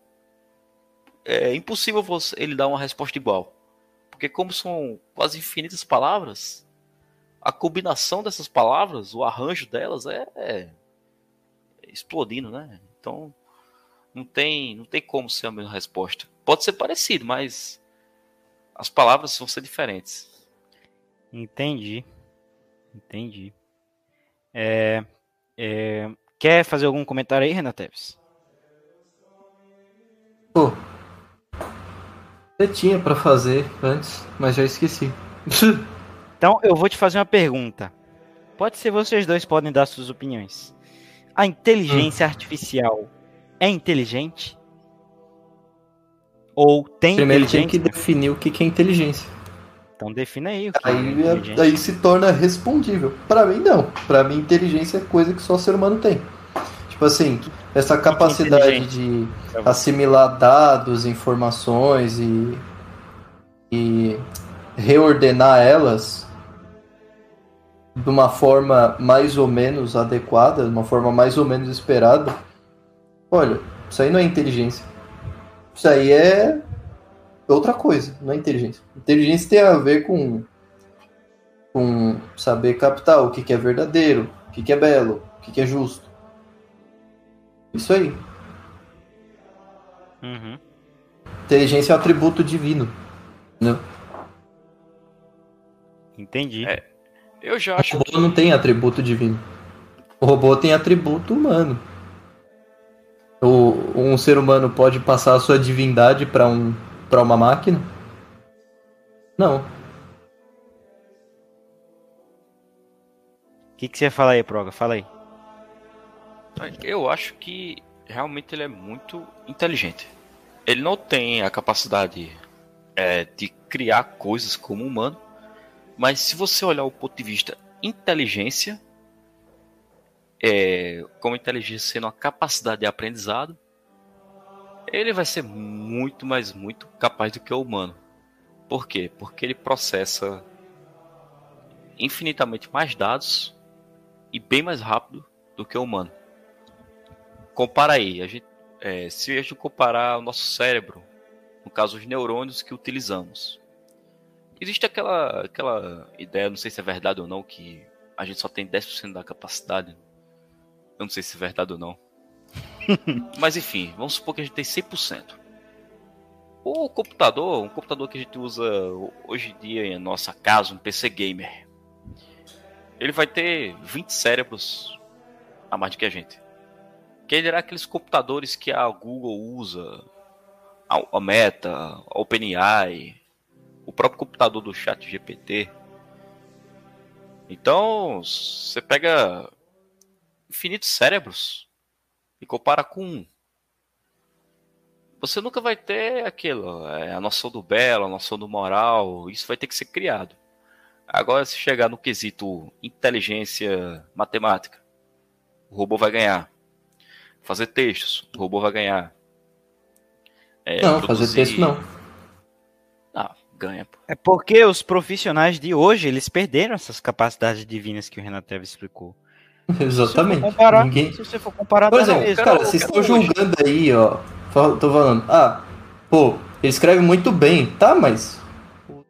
S4: é impossível você, ele dar uma resposta igual. Porque como são quase infinitas palavras, a combinação dessas palavras, o arranjo delas é, é explodindo, né? Então não tem, não tem como ser a mesma resposta. Pode ser parecido, mas as palavras vão ser diferentes.
S1: Entendi. Entendi. É, é, quer fazer algum comentário aí, Renan Teves?
S2: Pô. Eu tinha pra fazer antes, mas já esqueci.
S1: Então eu vou te fazer uma pergunta. Pode ser vocês dois podem dar suas opiniões. A inteligência artificial é inteligente? Ou tem
S2: Primeiro tinha que
S1: inteligência?
S2: definir o que que é inteligência.
S1: Então defina aí o que é
S2: Aí,
S1: inteligência.
S2: aí se torna respondível. Pra mim, não. Pra mim, inteligência é coisa que só o ser humano tem. Tipo assim, essa capacidade de
S1: você.
S2: assimilar dados, informações e, e reordenar elas de uma forma mais ou menos adequada, de uma forma mais ou menos esperada. Olha, isso aí não é inteligência. Isso aí é outra coisa, não é inteligência. Inteligência tem a ver com, com saber captar o que, que é verdadeiro, o que, que é belo, o que, que é justo. Isso aí.
S1: Uhum.
S2: Inteligência é um atributo divino. Né?
S1: Entendi.
S4: É. Eu já
S2: O
S4: acho
S2: robô não tem atributo divino. O robô tem atributo humano. O, um ser humano pode passar a sua divindade para um, pra uma máquina? Não.
S1: O que, que você ia falar aí, Proga? Fala aí.
S4: Eu acho que realmente ele é muito inteligente. ele não tem a capacidade é, de criar coisas como humano, mas se você olhar o ponto de vista inteligência, é, como inteligência sendo uma capacidade de aprendizado, ele vai ser muito, mais muito capaz do que o humano. Por quê? Porque ele processa infinitamente mais dados e bem mais rápido do que o humano. Compara aí, a gente, é, se a gente comparar o nosso cérebro, no caso os neurônios que utilizamos, existe aquela, aquela ideia, não sei se é verdade ou não, que a gente só tem 10% da capacidade. Eu não sei se é verdade ou não. Mas enfim, vamos supor que a gente tem 100%. O computador, um computador que a gente usa hoje em dia em nossa casa, um PC gamer, ele vai ter 20 cérebros a mais do que a gente. Quem dirá aqueles computadores que a Google usa, a Meta, a OpenAI, o próprio computador do chat GPT. Então, você pega infinitos cérebros e compara com um. Você nunca vai ter aquilo, é, a noção do belo, a noção do moral, isso vai ter que ser criado. Agora, se chegar no quesito inteligência matemática, o robô vai ganhar. Fazer textos, o robô vai ganhar.
S2: É, não, produzir... fazer texto não.
S4: Ah, ganha. Pô.
S1: É porque os profissionais de hoje, eles perderam essas capacidades divinas que o Renato Teves explicou.
S2: Exatamente. Se,
S1: comparar, Ninguém... se você for comparar...
S2: Por exemplo, cara, cara vocês estão julgando aí, ó. Tô falando, ah, pô, ele escreve muito bem. Tá, mas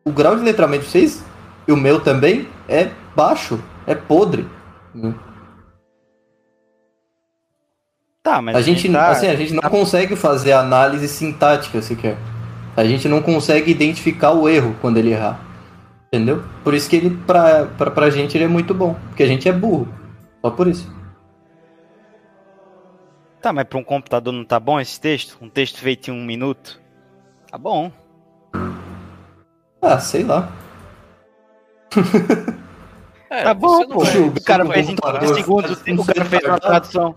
S2: o grau de letramento de vocês, e o meu também, é baixo, é podre. Né? Tá, mas a gente, tá... assim, a gente não consegue fazer análise sintática sequer. A gente não consegue identificar o erro quando ele errar. Entendeu? Por isso que ele, pra, pra, pra gente, ele é muito bom. Porque a gente é burro. Só por isso.
S1: Tá, mas para um computador não tá bom esse texto? Um texto feito em um minuto? Tá bom.
S2: Ah, sei lá.
S1: É, tá bom, pô. O cara fez em 30 segundos, o cara fez uma tradução.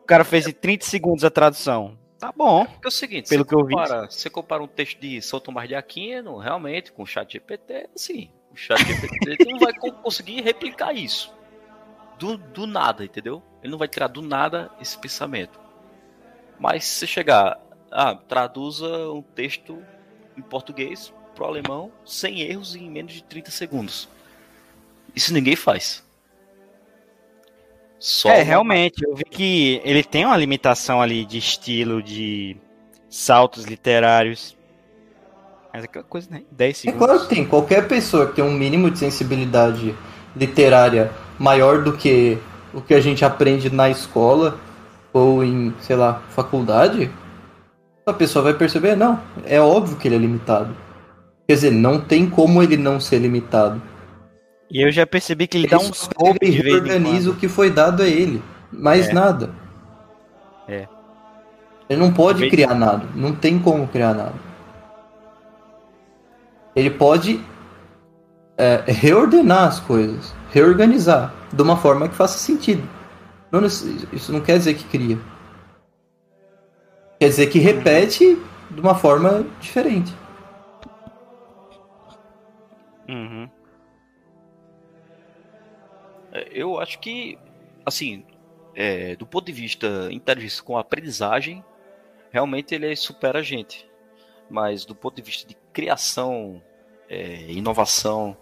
S1: O cara fez em 30 segundos a tradução. Tá bom. É,
S4: é o seguinte, pelo que eu vi. Você compara um texto de São Tomás de Aquino, realmente, com o chat GPT, sim. O chat GPT não vai conseguir replicar isso. Do, do nada, entendeu? Ele não vai tirar do nada esse pensamento. Mas se você chegar, ah, traduza um texto em português pro alemão sem erros em menos de 30 segundos. Isso ninguém faz.
S1: Só é, uma... realmente, eu vi que ele tem uma limitação ali de estilo, de saltos literários. Mas é aquela coisa, né? 10 segundos.
S2: É claro que tem. Qualquer pessoa que tem um mínimo de sensibilidade literária maior do que o que a gente aprende na escola ou em, sei lá, faculdade, a pessoa vai perceber, não, é óbvio que ele é limitado. Quer dizer, não tem como ele não ser limitado.
S1: E eu já percebi que ele, ele dá um scope
S2: ele reorganiza o que foi dado a ele. Mais é. nada.
S1: É.
S2: Ele não pode criar nada. Não tem como criar nada. Ele pode é, reordenar as coisas. Reorganizar. De uma forma que faça sentido. Não, isso não quer dizer que cria. Quer dizer que repete de uma forma diferente.
S1: Uhum.
S4: É, eu acho que, assim, é, do ponto de vista inteligência com aprendizagem, realmente ele supera a gente. Mas do ponto de vista de criação, é, inovação,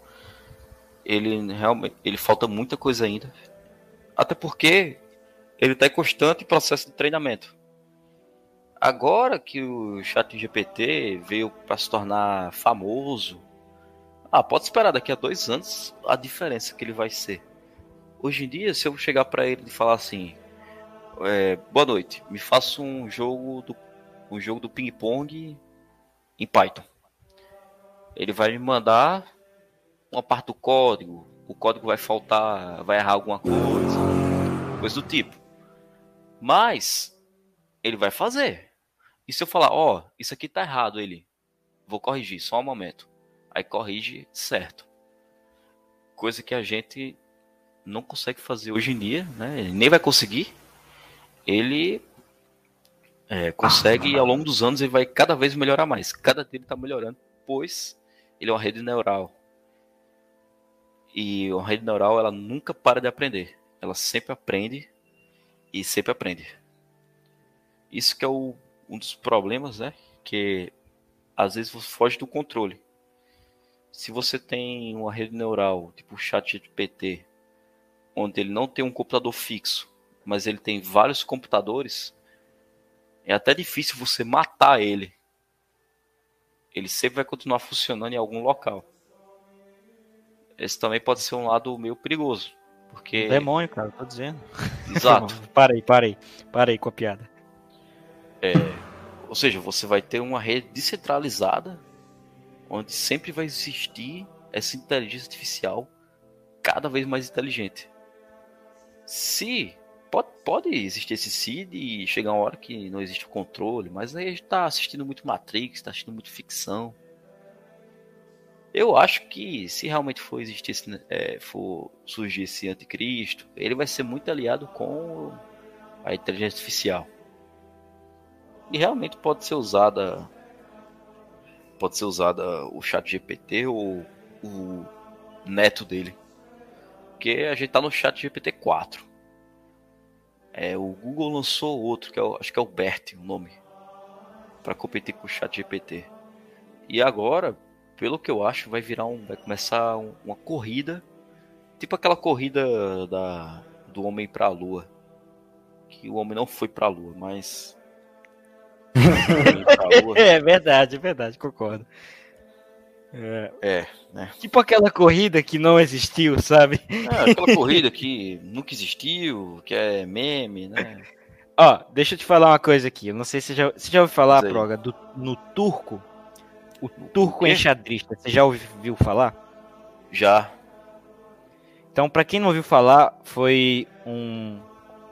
S4: ele realmente ele falta muita coisa ainda. Até porque ele está em constante processo de treinamento. Agora que o Chat GPT veio para se tornar famoso, ah, pode esperar daqui a dois anos a diferença que ele vai ser. Hoje em dia, se eu chegar para ele e falar assim, é, boa noite, me faça um jogo do um jogo do ping pong em Python. Ele vai me mandar uma parte do código, o código vai faltar, vai errar alguma coisa, coisa do tipo. Mas ele vai fazer. E se eu falar, ó, oh, isso aqui tá errado, ele, vou corrigir, só um momento. Aí corrige certo. Coisa que a gente não consegue fazer hoje em dia, né? Ele nem vai conseguir. Ele É, consegue e ao longo dos anos ele vai cada vez melhorar mais. Cada dele está melhorando, pois ele é uma rede neural. E uma rede neural ela nunca para de aprender. Ela sempre aprende e sempre aprende. Isso que é o, um dos problemas, né? Que às vezes você foge do controle. Se você tem uma rede neural, tipo o ChatGPT, onde ele não tem um computador fixo, mas ele tem vários computadores, é até difícil você matar ele. Ele sempre vai continuar funcionando em algum local. Esse também pode ser um lado meio perigoso. Porque...
S1: Demônio, cara, tô dizendo.
S4: Exato.
S1: parei, parei. Parei com a piada.
S4: É, ou seja, você vai ter uma rede descentralizada onde sempre vai existir essa inteligência artificial cada vez mais inteligente. Se pode, pode existir esse seed e chegar uma hora que não existe o controle, mas aí a gente tá assistindo muito Matrix, tá assistindo muito ficção. Eu acho que se realmente for existir é, for surgir esse anticristo, ele vai ser muito aliado com a inteligência artificial. E realmente pode ser usada pode ser usada o chat GPT ou o neto dele. Porque a gente tá no chat GPT 4. É, o Google lançou outro, que é acho que é o BERT o nome, para competir com o chat GPT. E agora, pelo que eu acho, vai virar um, vai começar um, uma corrida, tipo aquela corrida da, do homem para a lua, que o homem não foi para a lua, mas
S1: é verdade, é verdade, concordo.
S4: É, é, né?
S1: Tipo aquela corrida que não existiu, sabe?
S4: É, aquela corrida que nunca existiu, que é meme, né?
S1: Ó, deixa eu te falar uma coisa aqui. Eu não sei se você já, você já ouviu falar, Proga, do, no turco. O turco enxadrista. Você já ouviu falar?
S4: Já.
S1: Então, para quem não ouviu falar, foi um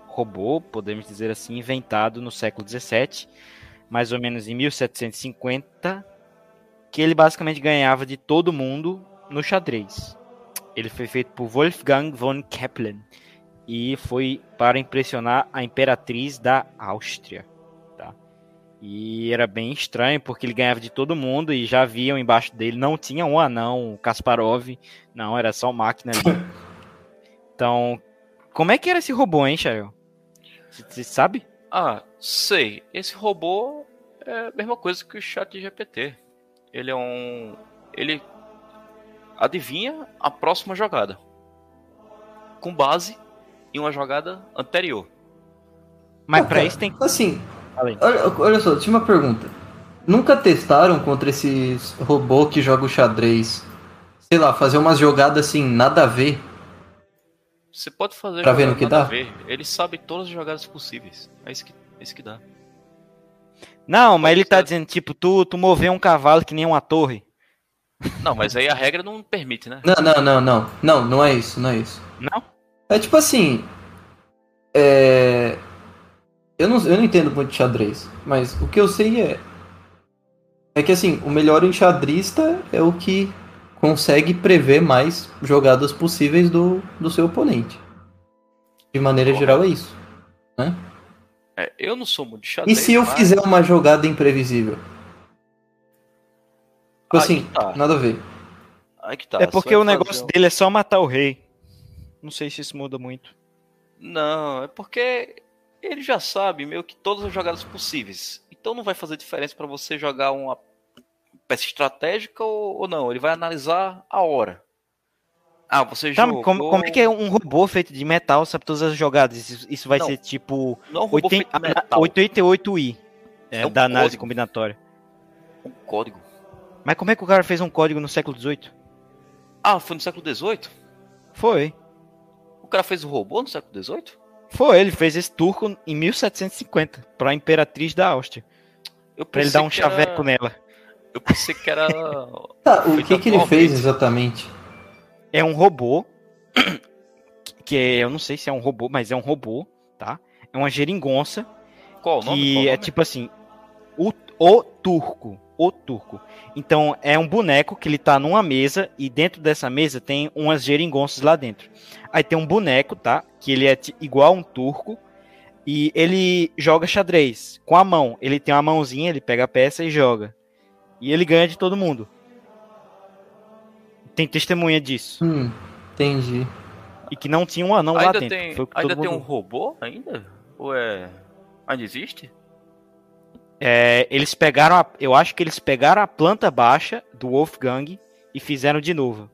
S1: robô, podemos dizer assim, inventado no século 17 mais ou menos em 1750, que ele basicamente ganhava de todo mundo no xadrez. Ele foi feito por Wolfgang von Kepler e foi para impressionar a imperatriz da Áustria. E era bem estranho porque ele ganhava de todo mundo e já viam embaixo dele não tinha um anão, Kasparov, não, era só máquina ali. Então, como é que era esse robô, hein, Shael? Você sabe?
S4: Ah, sei. Esse robô é a mesma coisa que o chat GPT. Ele é um. Ele adivinha a próxima jogada. Com base em uma jogada anterior.
S1: Mas para isso tem
S2: Assim, olha, olha só, tinha uma pergunta. Nunca testaram contra esses robô que jogam xadrez? Sei lá, fazer umas jogadas assim, nada a ver?
S4: Você pode fazer
S2: pra ver no que dá?
S4: Ele sabe todas as jogadas possíveis. É isso que, é isso que dá.
S1: Não, mas ele tá dizendo, tipo, tu, tu mover um cavalo que nem uma torre.
S4: Não, mas aí a regra não permite, né?
S2: Não, não, não, não. Não, não é isso, não é isso.
S1: Não?
S2: É tipo assim. É. Eu não, eu não entendo muito de xadrez, mas o que eu sei é. É que assim, o melhor enxadrista é o que consegue prever mais jogadas possíveis do, do seu oponente. De maneira geral é isso. Né?
S4: É, eu não sou muito xadrez.
S2: E se eu mas... fizer uma jogada imprevisível? Tipo assim, tá. nada a ver.
S1: Tá, é porque o negócio um... dele é só matar o rei. Não sei se isso muda muito.
S4: Não, é porque ele já sabe meio que todas as jogadas possíveis. Então não vai fazer diferença para você jogar uma peça estratégica ou, ou, não. Ele vai analisar a hora. Ah, você
S1: tá, jogou... como, como, é que é um robô feito de metal sabe todas as jogadas? Isso, isso vai não, ser tipo
S4: não é um 80,
S1: 88i é, é um da análise código. combinatória.
S4: Um código.
S1: Mas como é que o cara fez um código no século XVIII?
S4: Ah, foi no século XVIII?
S1: Foi.
S4: O cara fez o robô no século XVIII?
S1: Foi, ele fez esse turco em 1750 para a imperatriz da Áustria. Para ele dar um chaveco era... nela.
S4: Eu pensei que era.
S2: Tá, o que, que ele fez exatamente?
S1: É um robô. Que eu não sei se é um robô, mas é um robô, tá? É uma geringonça.
S4: Qual o nome?
S1: Que
S4: Qual o
S1: é
S4: nome?
S1: tipo assim. O, o turco. O turco. Então é um boneco que ele tá numa mesa e dentro dessa mesa tem umas geringonças lá dentro. Aí tem um boneco, tá? Que ele é igual a um turco. E ele joga xadrez com a mão. Ele tem uma mãozinha, ele pega a peça e joga. E ele ganha de todo mundo. Tem testemunha disso.
S2: Hum, entendi.
S1: E que não tinha um anão lá
S4: ainda
S1: dentro.
S4: tem,
S1: Foi o que
S4: ainda
S1: todo
S4: tem um
S1: mundo-
S4: robô ainda? Ou é. Ainda existe?
S1: É, eles pegaram, a- eu acho que eles pegaram a planta baixa do Wolfgang e fizeram de novo.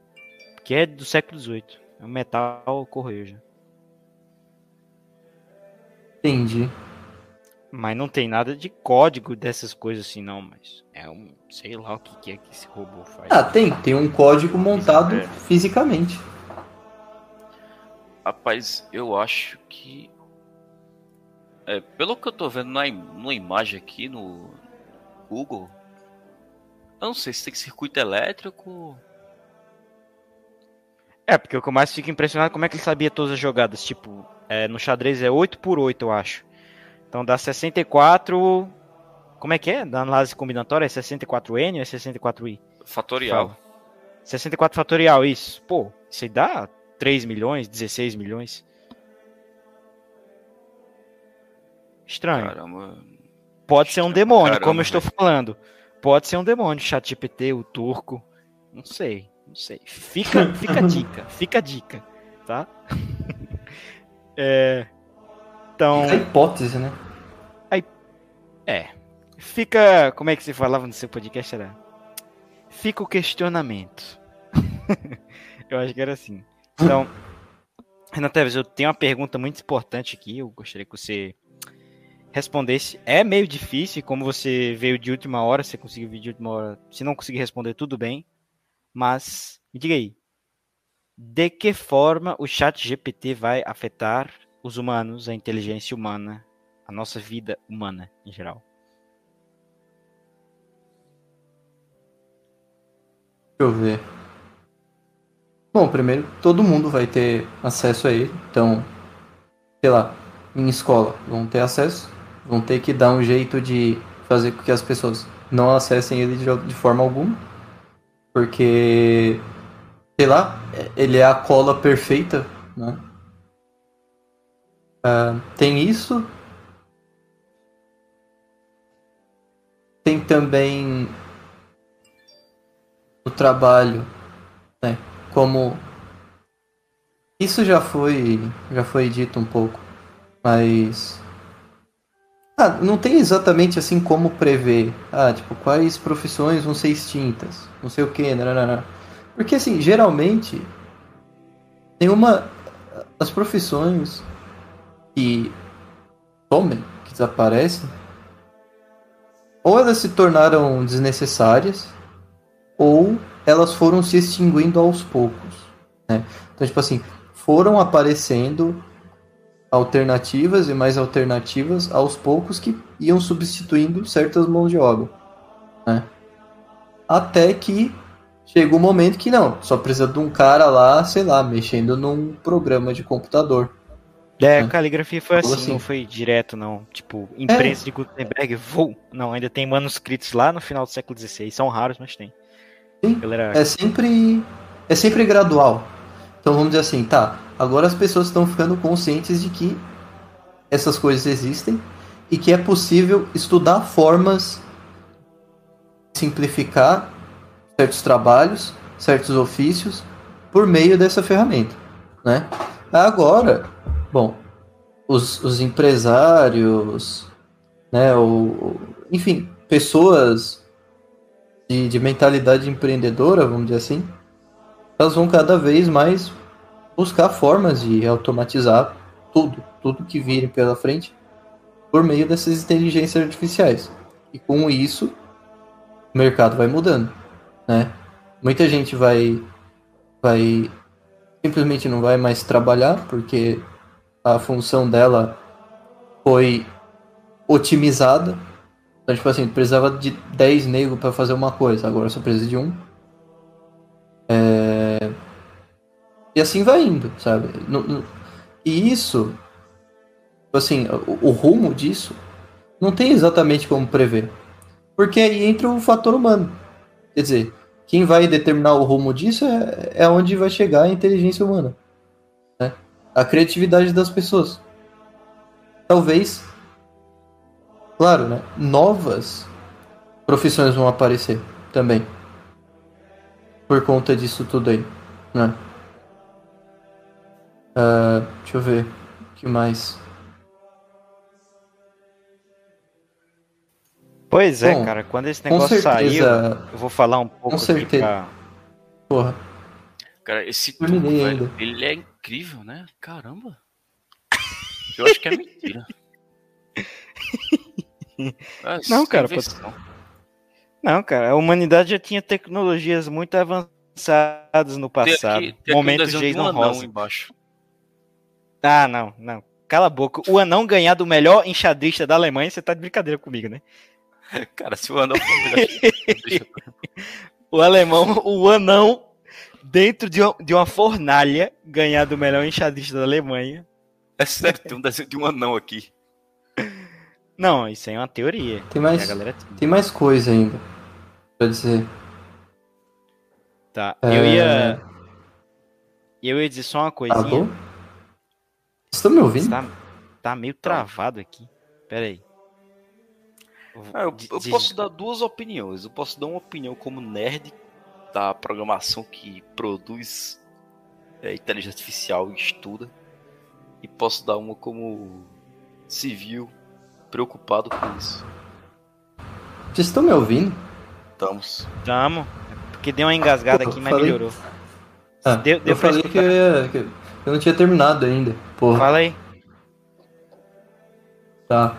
S1: Que é do século XVIII. É um metal correio já.
S2: Entendi.
S1: Mas não tem nada de código dessas coisas assim, não. Mas é um. Sei lá o que, que é que esse robô faz.
S2: Ah, tem. Tem um código montado
S4: É.
S2: fisicamente.
S4: Rapaz, eu acho que. É, pelo que eu tô vendo na, numa imagem aqui no Google. Eu não sei se tem circuito elétrico.
S1: É, porque o que eu mais fico impressionado é como é que ele sabia todas as jogadas. Tipo, é, no xadrez é 8 por 8 eu acho. Então dá 64. Como é que é? Da análise combinatória é 64N ou é 64I?
S4: Fatorial.
S1: 64 fatorial, isso. Pô, isso aí dá 3 milhões, 16 milhões. Estranho.
S4: Caramba.
S1: Pode ser um demônio,
S4: pra
S1: como eu
S4: caramba,
S1: estou falando. Pode ser um demônio, chat GPT, o turco. Não sei, não sei. Fica, fica a dica, fica a dica, tá? É, então,
S2: Fica a hipótese, né?
S1: é. Fica, como é que você falava no seu podcast? Era, fica o questionamento. eu acho que era assim. Então, Renan Teves, eu tenho uma pergunta muito importante aqui. Eu gostaria que você respondesse. É meio difícil, como você veio de última hora, você conseguiu vir de última hora. Se não conseguir responder, tudo bem. Mas, me diga aí. De que forma o chat GPT vai afetar os humanos, a inteligência humana, a nossa vida humana em geral?
S2: Deixa eu ver. Bom, primeiro, todo mundo vai ter acesso a ele. Então, sei lá, em escola vão ter acesso. Vão ter que dar um jeito de fazer com que as pessoas não acessem ele de, de forma alguma. Porque, sei lá, ele é a cola perfeita, né? Ah, tem isso. Tem também o trabalho, né? Como isso já foi já foi dito um pouco, mas ah, não tem exatamente assim como prever, ah, tipo, quais profissões vão ser extintas, não sei o que, nananana. Porque assim, geralmente nenhuma as profissões que somem, que desaparecem, ou elas se tornaram desnecessárias, ou elas foram se extinguindo aos poucos. Né? Então, tipo assim, foram aparecendo alternativas e mais alternativas aos poucos que iam substituindo certas mãos de obra. Né? Até que chega um momento que não, só precisa de um cara lá, sei lá, mexendo num programa de computador.
S1: É,
S2: É.
S1: a caligrafia foi assim,
S2: assim.
S1: não foi direto, não. Tipo, imprensa de Gutenberg, vou. Não, ainda tem manuscritos lá no final do século XVI. São raros, mas tem.
S2: Sim.
S1: Galera,
S2: É sempre é sempre gradual. Então vamos dizer assim, tá, agora as pessoas estão ficando conscientes de que essas coisas existem e que é possível estudar formas de simplificar certos trabalhos, certos ofícios por meio dessa ferramenta, né? Agora, bom, os, os empresários, né, o, enfim, pessoas de, de mentalidade empreendedora, vamos dizer assim, elas vão cada vez mais buscar formas de automatizar tudo, tudo que virem pela frente, por meio dessas inteligências artificiais. E com isso, o mercado vai mudando, né? Muita gente vai, vai simplesmente não vai mais trabalhar porque a função dela foi otimizada. Então, tipo assim, precisava de 10 negros para fazer uma coisa, agora só precisa de um. É... E assim vai indo, sabe? E isso, assim, o, o rumo disso não tem exatamente como prever. Porque aí entra o fator humano. Quer dizer, quem vai determinar o rumo disso é, é onde vai chegar a inteligência humana. Né? A criatividade das pessoas. talvez, claro, né? Novas profissões vão aparecer também. Por conta disso tudo aí, né? Uh, deixa eu ver. O que mais?
S1: Pois é, Bom, cara. Quando esse negócio certeza, saiu, eu vou falar um pouco
S2: com certeza. Pra... Porra.
S4: Cara, esse tubo, velho, ele é incrível, né? Caramba. Eu acho que é mentira.
S1: Ah, não, cara, pode... Não, cara, a humanidade já tinha tecnologias muito avançadas no passado. Tem aqui, tem Momentos de não rosa. embaixo. Ah, não, não. Cala a boca. O anão ganhar do melhor enxadrista da Alemanha, você tá de brincadeira comigo, né?
S4: Cara, se o anão
S1: O alemão, o anão, dentro de uma, de uma fornalha, ganhar do melhor enxadrista da Alemanha.
S4: É sério, tem um desenho de um anão aqui.
S1: Não, isso aí é uma teoria.
S2: Tem mais, tem mais coisa ainda pra dizer.
S1: Tá, é... eu ia. Eu ia dizer só uma coisinha. Alô?
S2: Vocês estão me ouvindo?
S1: Tá, tá meio travado aqui. Pera aí.
S4: É, eu, eu posso dar duas opiniões. Eu posso dar uma opinião como nerd da programação que produz é, inteligência artificial e estuda. E posso dar uma como civil preocupado com isso.
S2: Vocês estão me ouvindo?
S4: Estamos.
S1: Estamos. Porque deu uma engasgada aqui, mas falei... melhorou.
S2: Ah, deu, deu eu falei que eu, ia, que eu não tinha terminado ainda. Porra.
S1: Fala aí.
S2: Tá.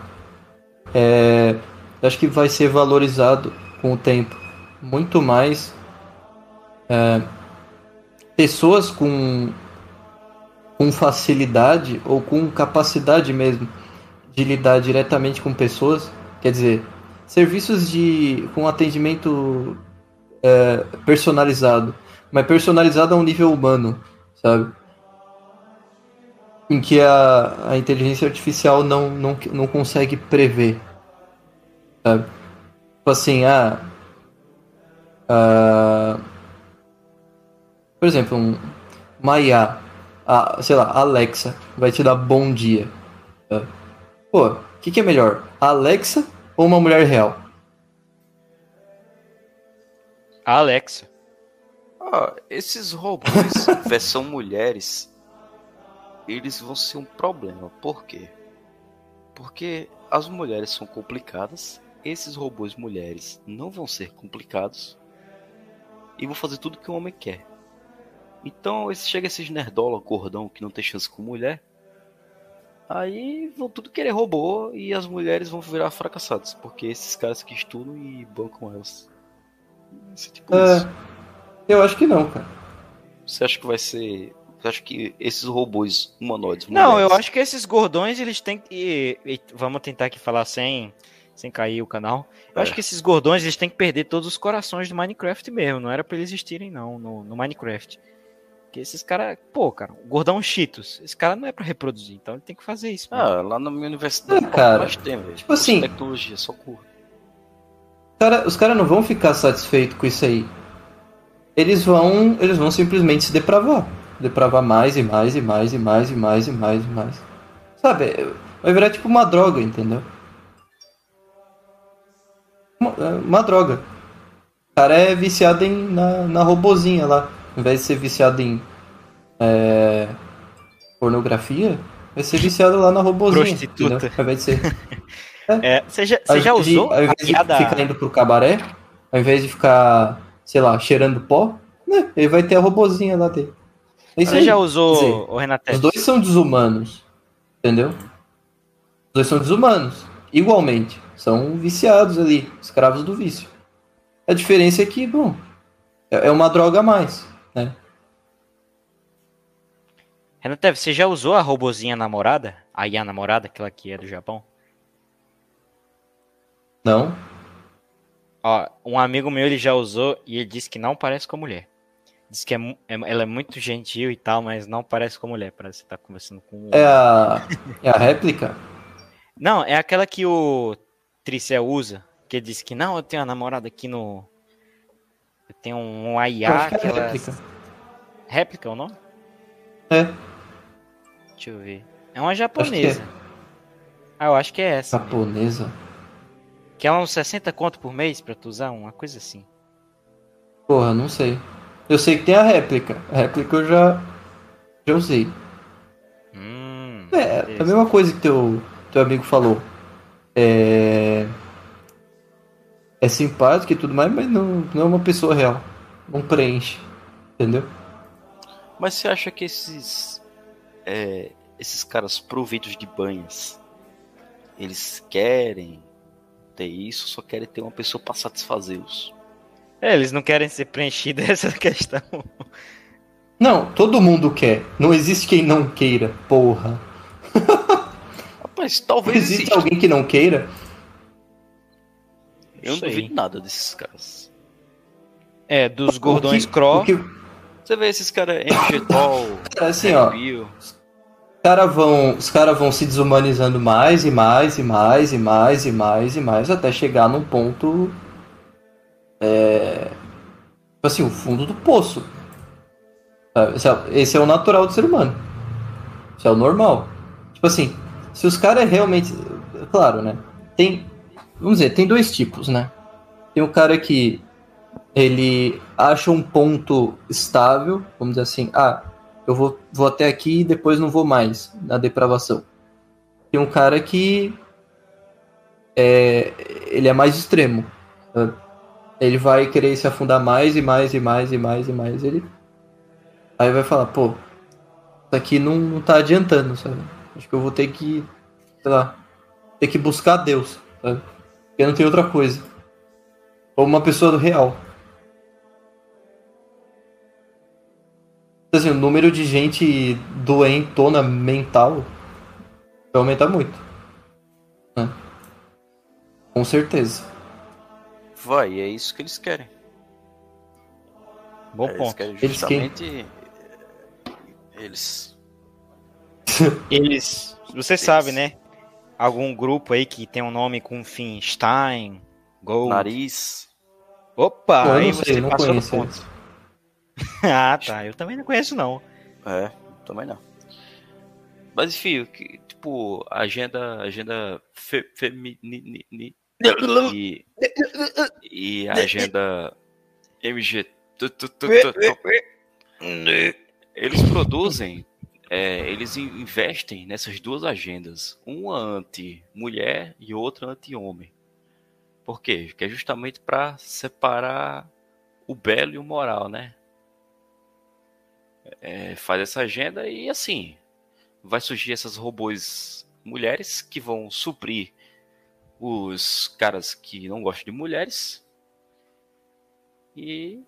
S2: É, acho que vai ser valorizado com o tempo muito mais é, pessoas com, com facilidade ou com capacidade mesmo de lidar diretamente com pessoas, quer dizer, serviços de com atendimento é, personalizado, mas personalizado a um nível humano, sabe? Em que a, a inteligência artificial não, não, não consegue prever Sabe? Tipo assim, ah, ah, por exemplo, um, uma IA, a, sei lá, Alexa, vai te dar bom dia. Sabe? Pô, o que, que é melhor? A Alexa ou uma mulher real?
S1: A Alexa.
S4: Ah, esses robôs, versão mulheres, eles vão ser um problema. Por quê? Porque as mulheres são complicadas esses robôs mulheres não vão ser complicados e vão fazer tudo que o homem quer. Então, esse chega esses nerdola gordão que não tem chance com mulher, aí vão tudo querer robô e as mulheres vão virar fracassadas, porque esses caras que estudam e bancam elas.
S2: Esse tipo é, eu acho que não, cara.
S4: Você acha que vai ser você acha que esses robôs humanoides.
S1: Não, mulheres... eu acho que esses gordões eles têm que. Vamos tentar aqui falar sem sem cair o canal. Eu é. acho que esses gordões eles têm que perder todos os corações do Minecraft mesmo. Não era pra eles existirem, não, no, no Minecraft. Porque esses caras, pô, cara, o gordão Cheetos, esse cara não é para reproduzir, então ele tem que fazer isso.
S4: Ah, lá na minha universidade,
S2: é, cara, tem, velho. Tipo assim,
S4: tecnologia, só curto.
S2: Cara, os caras não vão ficar satisfeitos com isso aí. Eles vão, eles vão simplesmente se depravar, depravar mais e mais e mais e mais e mais e mais e mais. Sabe? Vai virar tipo uma droga, entendeu? uma, é, uma droga. O cara é viciado em, na, na robozinha lá. Ao invés de ser viciado em é, pornografia, vai ser viciado lá na robozinha.
S1: Prostituta. Entendeu?
S2: Ao invés de ser.
S1: É. é você já, você já usou?
S2: Ao invés de ficar indo pro cabaré, ao invés de ficar, sei lá, cheirando pó, né? Ele vai ter a robozinha lá dele.
S1: Você aí. já usou, dizer, o Renato?
S2: Os dois são desumanos. Entendeu? Os dois são desumanos. Igualmente. São viciados ali, escravos do vício. A diferença é que, bom, é, é uma droga a mais, né?
S1: Renato, você já usou a robozinha namorada? A IA namorada, aquela que é do Japão?
S2: Não.
S1: Ó, um amigo meu ele já usou e ele disse que não parece com mulher. Diz que é, é, ela é muito gentil e tal, mas não parece com mulher. Parece que você tá conversando com.
S2: É a, é a réplica?
S1: Não, é aquela que o Tricel usa, que ele disse que não, eu tenho uma namorada aqui no. Eu tenho um AIA que,
S2: é ela... réplica.
S1: Réplica é o nome?
S2: É.
S1: Deixa eu ver. É uma japonesa. Ah, eu acho que é essa. mesmo.
S2: Japonesa.
S1: Que é uns 60 conto por mês pra tu usar, uma coisa assim.
S2: Porra, não sei. Eu sei que tem a réplica. A réplica eu já, já usei.
S1: Hum,
S2: É, é a mesma coisa que teu, teu amigo falou. É. É simpático e tudo mais, mas não, não é uma pessoa real. Não preenche. Entendeu?
S4: Mas você acha que esses. é, esses caras providos de banhas. Eles querem ter isso, só querem ter uma pessoa pra satisfazê-los.
S1: É, eles não querem ser preenchidos essa questão.
S2: Não, todo mundo quer. Não existe quem não queira. Porra.
S4: Rapaz, talvez
S2: Existe
S4: exista.
S2: alguém que não queira?
S4: Eu não duvido nada desses caras.
S1: É, dos gordões
S2: O que-
S4: Você vê esses caras MG Tol,
S2: assim, ó.
S4: Bill.
S2: Os caras vão, os cara vão se desumanizando mais e mais e mais e mais e mais e mais até chegar num ponto. É. Tipo assim, o fundo do poço. É, esse é o natural do ser humano. Isso é o normal. Tipo assim, se os caras realmente. Claro, né? Tem. Vamos dizer, tem dois tipos, né? Tem o cara que ele acha um ponto estável, vamos dizer assim, ah, eu vou, vou até aqui e depois não vou mais na depravação. Tem um cara que é, ele é mais extremo. sabe? Ele vai querer se afundar mais e mais e mais e mais e mais. Ele aí vai falar, pô, isso aqui não, não tá adiantando, sabe? Acho que eu vou ter que, sei lá, ter que buscar Deus, sabe? Porque não tem outra coisa. Ou uma pessoa do real. Assim, o número de gente doentona mental vai aumentar muito. né? Com certeza.
S4: Vai, é isso que eles querem.
S1: Bom
S4: eles
S1: ponto.
S4: querem
S2: Eles querem-
S4: justamente. Eles.
S1: Eles. Você sabe, né? Algum grupo aí que tem um nome com fim Stein, Gold.
S4: Nariz.
S1: Opa,
S2: eu
S1: aí você
S2: sei, não
S1: passou
S2: conheço
S1: ponto.
S2: eles.
S1: ah, tá. Eu também não conheço, não.
S4: É, também não. Mas enfim, que, tipo, agenda. Agenda fe. E, e a agenda MG. tu, tu, tu. Eles produzem, é, eles in- investem nessas duas agendas, uma anti-mulher e outra anti-homem. Por quê? Porque é justamente para separar o belo e o moral, né? É, faz essa agenda e assim vai surgir essas robôs mulheres que vão suprir os caras que não gostam de mulheres e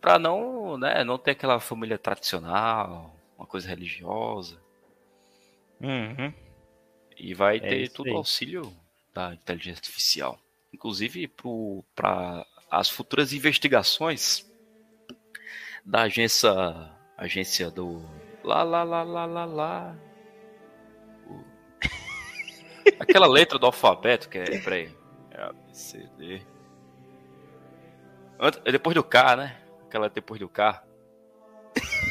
S4: para não, né, não ter aquela família tradicional, uma coisa religiosa
S1: Uhum.
S4: e vai
S1: É
S4: ter tudo
S1: aí.
S4: auxílio da inteligência artificial, inclusive para as futuras investigações da agência agência do lá lá lá lá lá lá O- aquela letra do alfabeto que é peraí é A, B, C, D Ant- é depois do K né aquela depois do K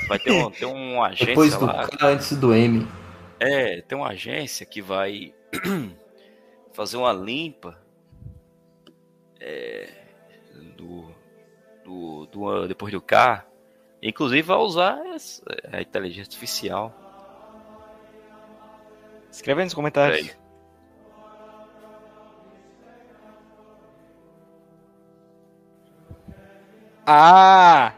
S4: vai ter um, tem uma agência
S2: Depois do
S4: lá
S2: K antes do M.
S4: é, tem uma agência que vai fazer uma limpa é, do, do, do- depois do K. Inclusive vai usar essa- a inteligência artificial.
S1: Escreve aí nos comentários.
S4: Peraí.
S1: Ah!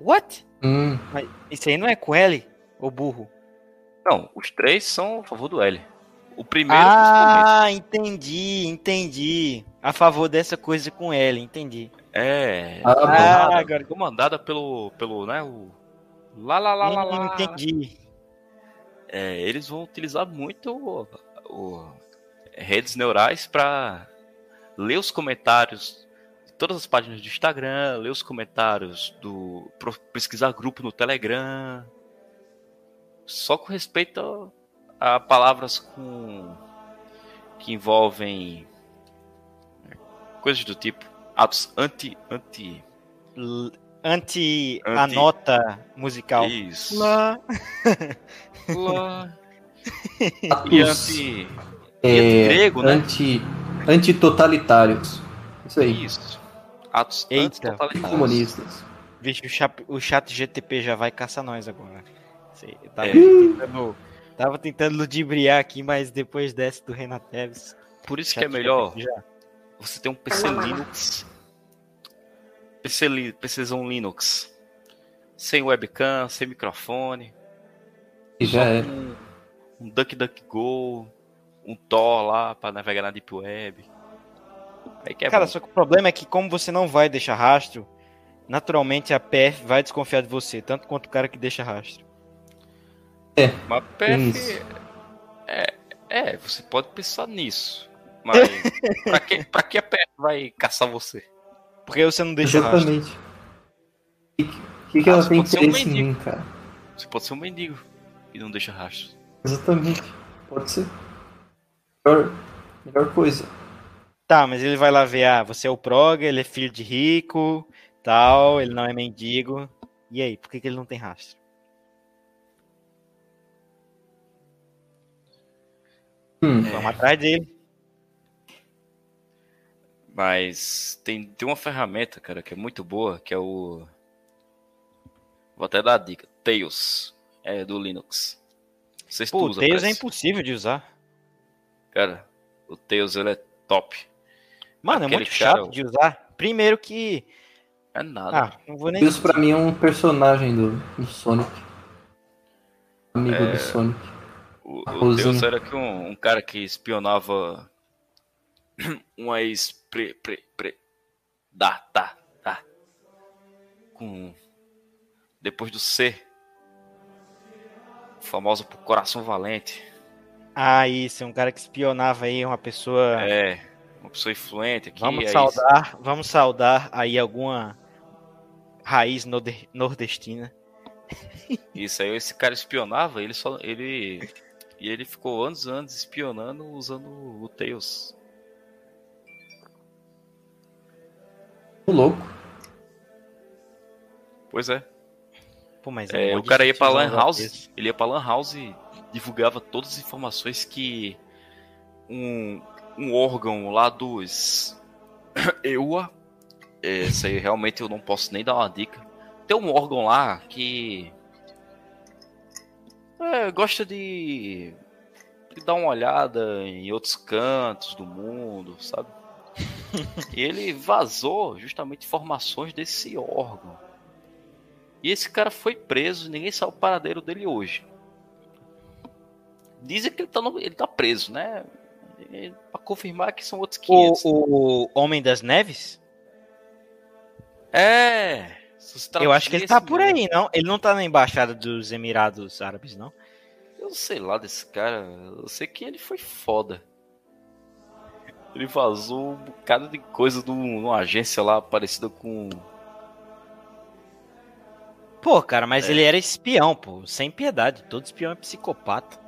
S1: What?
S2: Hum,
S1: Mas isso aí não é com L, ô burro?
S4: Não, os três são a favor do L. O primeiro,
S1: Ah, entendi, entendi. A favor dessa coisa com L, entendi.
S4: é
S2: Ah,
S4: comandada,
S1: agora-
S4: comandada pelo, pelo, né, o lá lá lá lá lá.
S1: Entendi.
S4: É, eles vão utilizar muito o, o- redes neurais para ler os comentários de todas as páginas do Instagram, ler os comentários do pesquisar grupo no Telegram, só com respeito a, a palavras com que envolvem é, coisas do tipo atos anti anti
S1: L- anti, a
S4: Anti-
S1: nota musical.
S4: Isso.
S1: Lá.
S4: Lá. E
S2: Atos
S4: anti.
S2: é,
S4: grego, né?
S2: anti, antitotalitários. Isso aí.
S4: Isso. Atos
S1: Eita.
S4: antitotalitários.
S2: Comunistas.
S1: Vixe, o chat, o chat GTP já vai caçar nós agora. Sei, eu tava,
S4: É.
S1: tentando, tava tentando ludibriar aqui, mas depois dessa do Renato Teves.
S4: Por isso que é melhor
S1: já.
S4: você ter um PC Linux. PC, li- PCzão Linux. Sem webcam, sem microfone.
S2: E já é.
S4: Um, um DuckDuckGo. Um Tor lá pra navegar na Deep Web. Aí que é
S1: Cara,
S4: bom.
S1: só que o problema é que como você não vai deixar rastro, naturalmente a PF vai desconfiar de você, tanto quanto o cara que deixa rastro.
S4: Mas
S2: Tem
S4: PF. É, é, você pode pensar nisso. Mas pra, que, pra que a PF vai caçar você?
S1: Porque você não deixa rastro.
S2: Exatamente. O que, que, que
S4: Ah,
S2: ela
S4: você
S2: tem
S4: pode ser um
S2: interesse em
S4: mendigo.
S2: mim, cara?
S4: Você pode ser um mendigo e não deixa rastro.
S2: Exatamente. Pode ser. Melhor, melhor coisa.
S1: Tá, mas ele vai lá ver, ah, você é o Proga, ele é filho de rico, tal, ele não é mendigo. E aí, por que, que ele não tem rastro?
S2: Hum,
S1: Vamos atrás dele.
S4: Mas tem, tem uma ferramenta, cara, que é muito boa, que é o. Vou até dar a dica. Tails. É do Linux. Se tu
S1: Pô, Tails é impossível de usar.
S4: Cara, o Tails ele é top.
S1: Mano, é
S4: Aquele
S1: muito
S4: cara-
S1: chato de usar. Primeiro que.
S4: É nada.
S1: Ah, não vou nem.
S2: Deus pra mim é um personagem do, do Sonic. Amigo
S4: É.
S2: do Sonic.
S4: O, o. Deus era que um, um cara que espionava uma ex pre, pre, pre, dá, tá, tá. Com depois do C, famoso por Coração Valente.
S1: Ah, isso, é um cara que espionava aí uma pessoa.
S4: É, uma pessoa influente aqui.
S1: vamos
S4: aí-
S1: saudar, vamos saudar aí alguma raiz norde- nordestina.
S4: Isso aí esse cara espionava, ele só ele e ele ficou anos e anos espionando usando o Tails.
S2: O louco.
S4: Pois é.
S1: Pô, mas
S4: É,
S1: mó
S4: o cara ia pra Lan House, ele ia pra Lan House e divulgava todas as informações que um, um órgão lá dos EUA, esse aí realmente eu não posso nem dar uma dica. Tem um órgão lá que é, gosta de, de dar uma olhada em outros cantos do mundo, sabe? e ele vazou justamente informações desse órgão. E esse cara foi preso, ninguém sabe o paradeiro dele hoje. Dizem que ele tá, no- ele tá preso, né? E Pra confirmar que são outros 500.
S1: O, o Homem das Neves?
S4: É!
S1: Eu acho que ele tá por aí, não? Ele não tá na embaixada dos Emirados Árabes, não?
S4: Eu sei lá desse cara. Eu sei que ele foi foda. Ele vazou um bocado de coisa de um- numa agência lá parecida com.
S1: Pô, cara, mas
S4: É.
S1: ele era espião, pô, sem piedade. Todo espião é psicopata.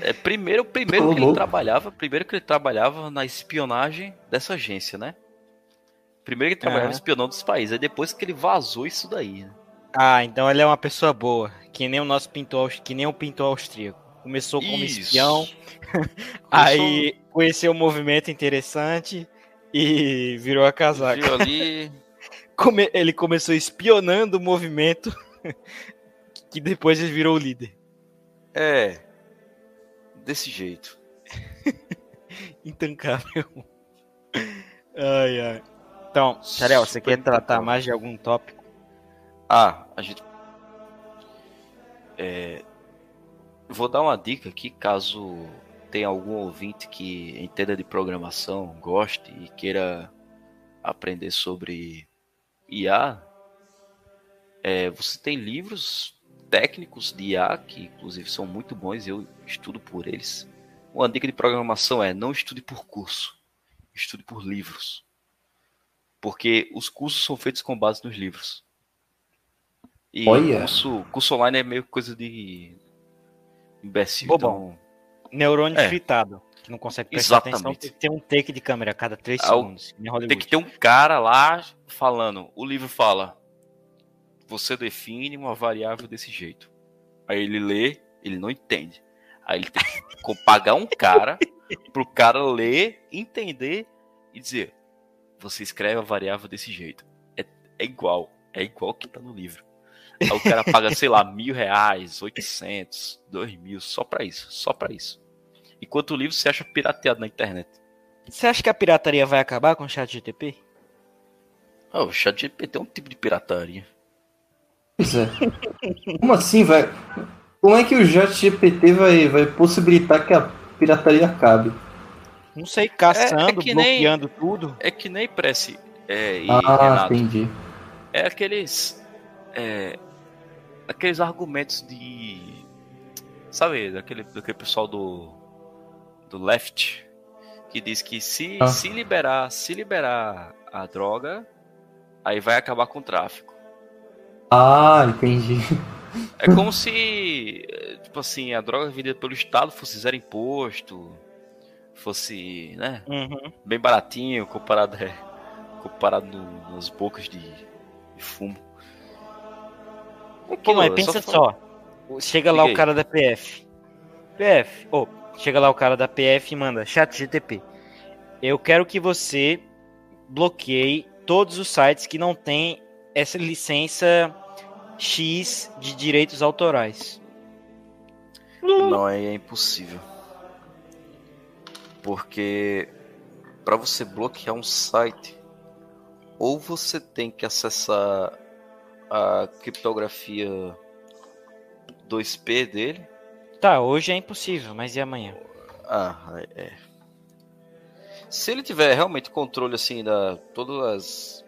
S4: É, primeiro, primeiro que ele trabalhava, primeiro que ele trabalhava na espionagem dessa agência, né? Primeiro que ele trabalhava
S1: Aham.
S4: espionando dos países, aí depois que ele vazou isso daí, né?
S1: Ah, então ele é uma pessoa boa. Que nem o nosso pintor, que nem o pintor austríaco. Começou como
S4: Isso.
S1: espião,
S4: Começou-
S1: aí conheceu um movimento interessante e virou a casaca.
S4: Viu ali.
S1: Come- ele começou espionando o movimento, que depois ele virou o líder.
S4: É. Desse jeito.
S1: Intancável. Ai, ai. Então, Xarel, você quer tratar mais de algum tópico?
S4: Ah, a gente. É, vou dar uma dica aqui, caso tenha algum ouvinte que entenda de programação, goste e queira aprender sobre IA. É, você tem livros técnicos de IA que, inclusive, são muito bons. Eu estudo por eles. Uma dica de programação é: não estude por curso, estude por livros, porque os cursos são feitos com base nos livros. E
S2: Olha.
S4: curso, curso online é meio coisa de imbecil.
S1: Bobão.
S4: Então,
S1: neurônio
S4: É.
S1: fritado. Que não consegue prestar atenção,
S4: Exatamente.
S1: tem que ter um take de câmera a cada 3
S4: Ah, o-
S1: segundos.
S4: Tem que ter um cara lá falando. O livro fala: Você define uma variável desse jeito. Aí ele lê, ele não entende. Aí ele tem que pagar um cara pro cara ler, entender e dizer: Você escreve a variável desse jeito. É, é igual. É igual que tá no livro. Aí o cara paga, sei lá, mil reais, oitocentos, dois mil, só pra isso. Só pra isso. Enquanto o livro você acha pirateado na internet.
S1: Você acha que a pirataria vai acabar com o chat GTP?
S4: Ah, o chat GPT é um tipo de pirataria.
S2: Pois é. Como assim, vai? Como é que o GPT vai, vai possibilitar que a pirataria acabe?
S1: Não sei, caçando,
S4: É- é que nem-
S1: bloqueando tudo.
S4: É que nem Prece é, e
S2: ah,
S4: Renato.
S2: entendi.
S4: É aqueles. é, aqueles argumentos de. Sabe, daquele, daquele pessoal do. do left. Que diz que se,
S2: Ah.
S4: se liberar, se liberar a droga, aí vai acabar com o tráfico.
S2: Ah, entendi.
S4: É como se, tipo assim, a droga vendida pelo Estado fosse zero imposto, fosse, né,
S1: Uhum.
S4: bem baratinho comparado, é, comparado no- nas bocas de, de fumo. É
S1: Pô, mas
S4: aquilo, é
S1: pensa
S4: fa-
S1: só. Chega lá o cara da PF. PF, ô, chega lá o cara da PF e manda chat GTP. Eu quero que você bloqueie todos os sites que não tem essa licença X de direitos autorais.
S4: Não, é, é impossível. Porque para você bloquear um site, ou você tem que acessar a criptografia 2P dele,
S1: Tá, hoje é impossível, mas e amanhã?
S4: Ah, é. Se ele tiver realmente controle assim da todas as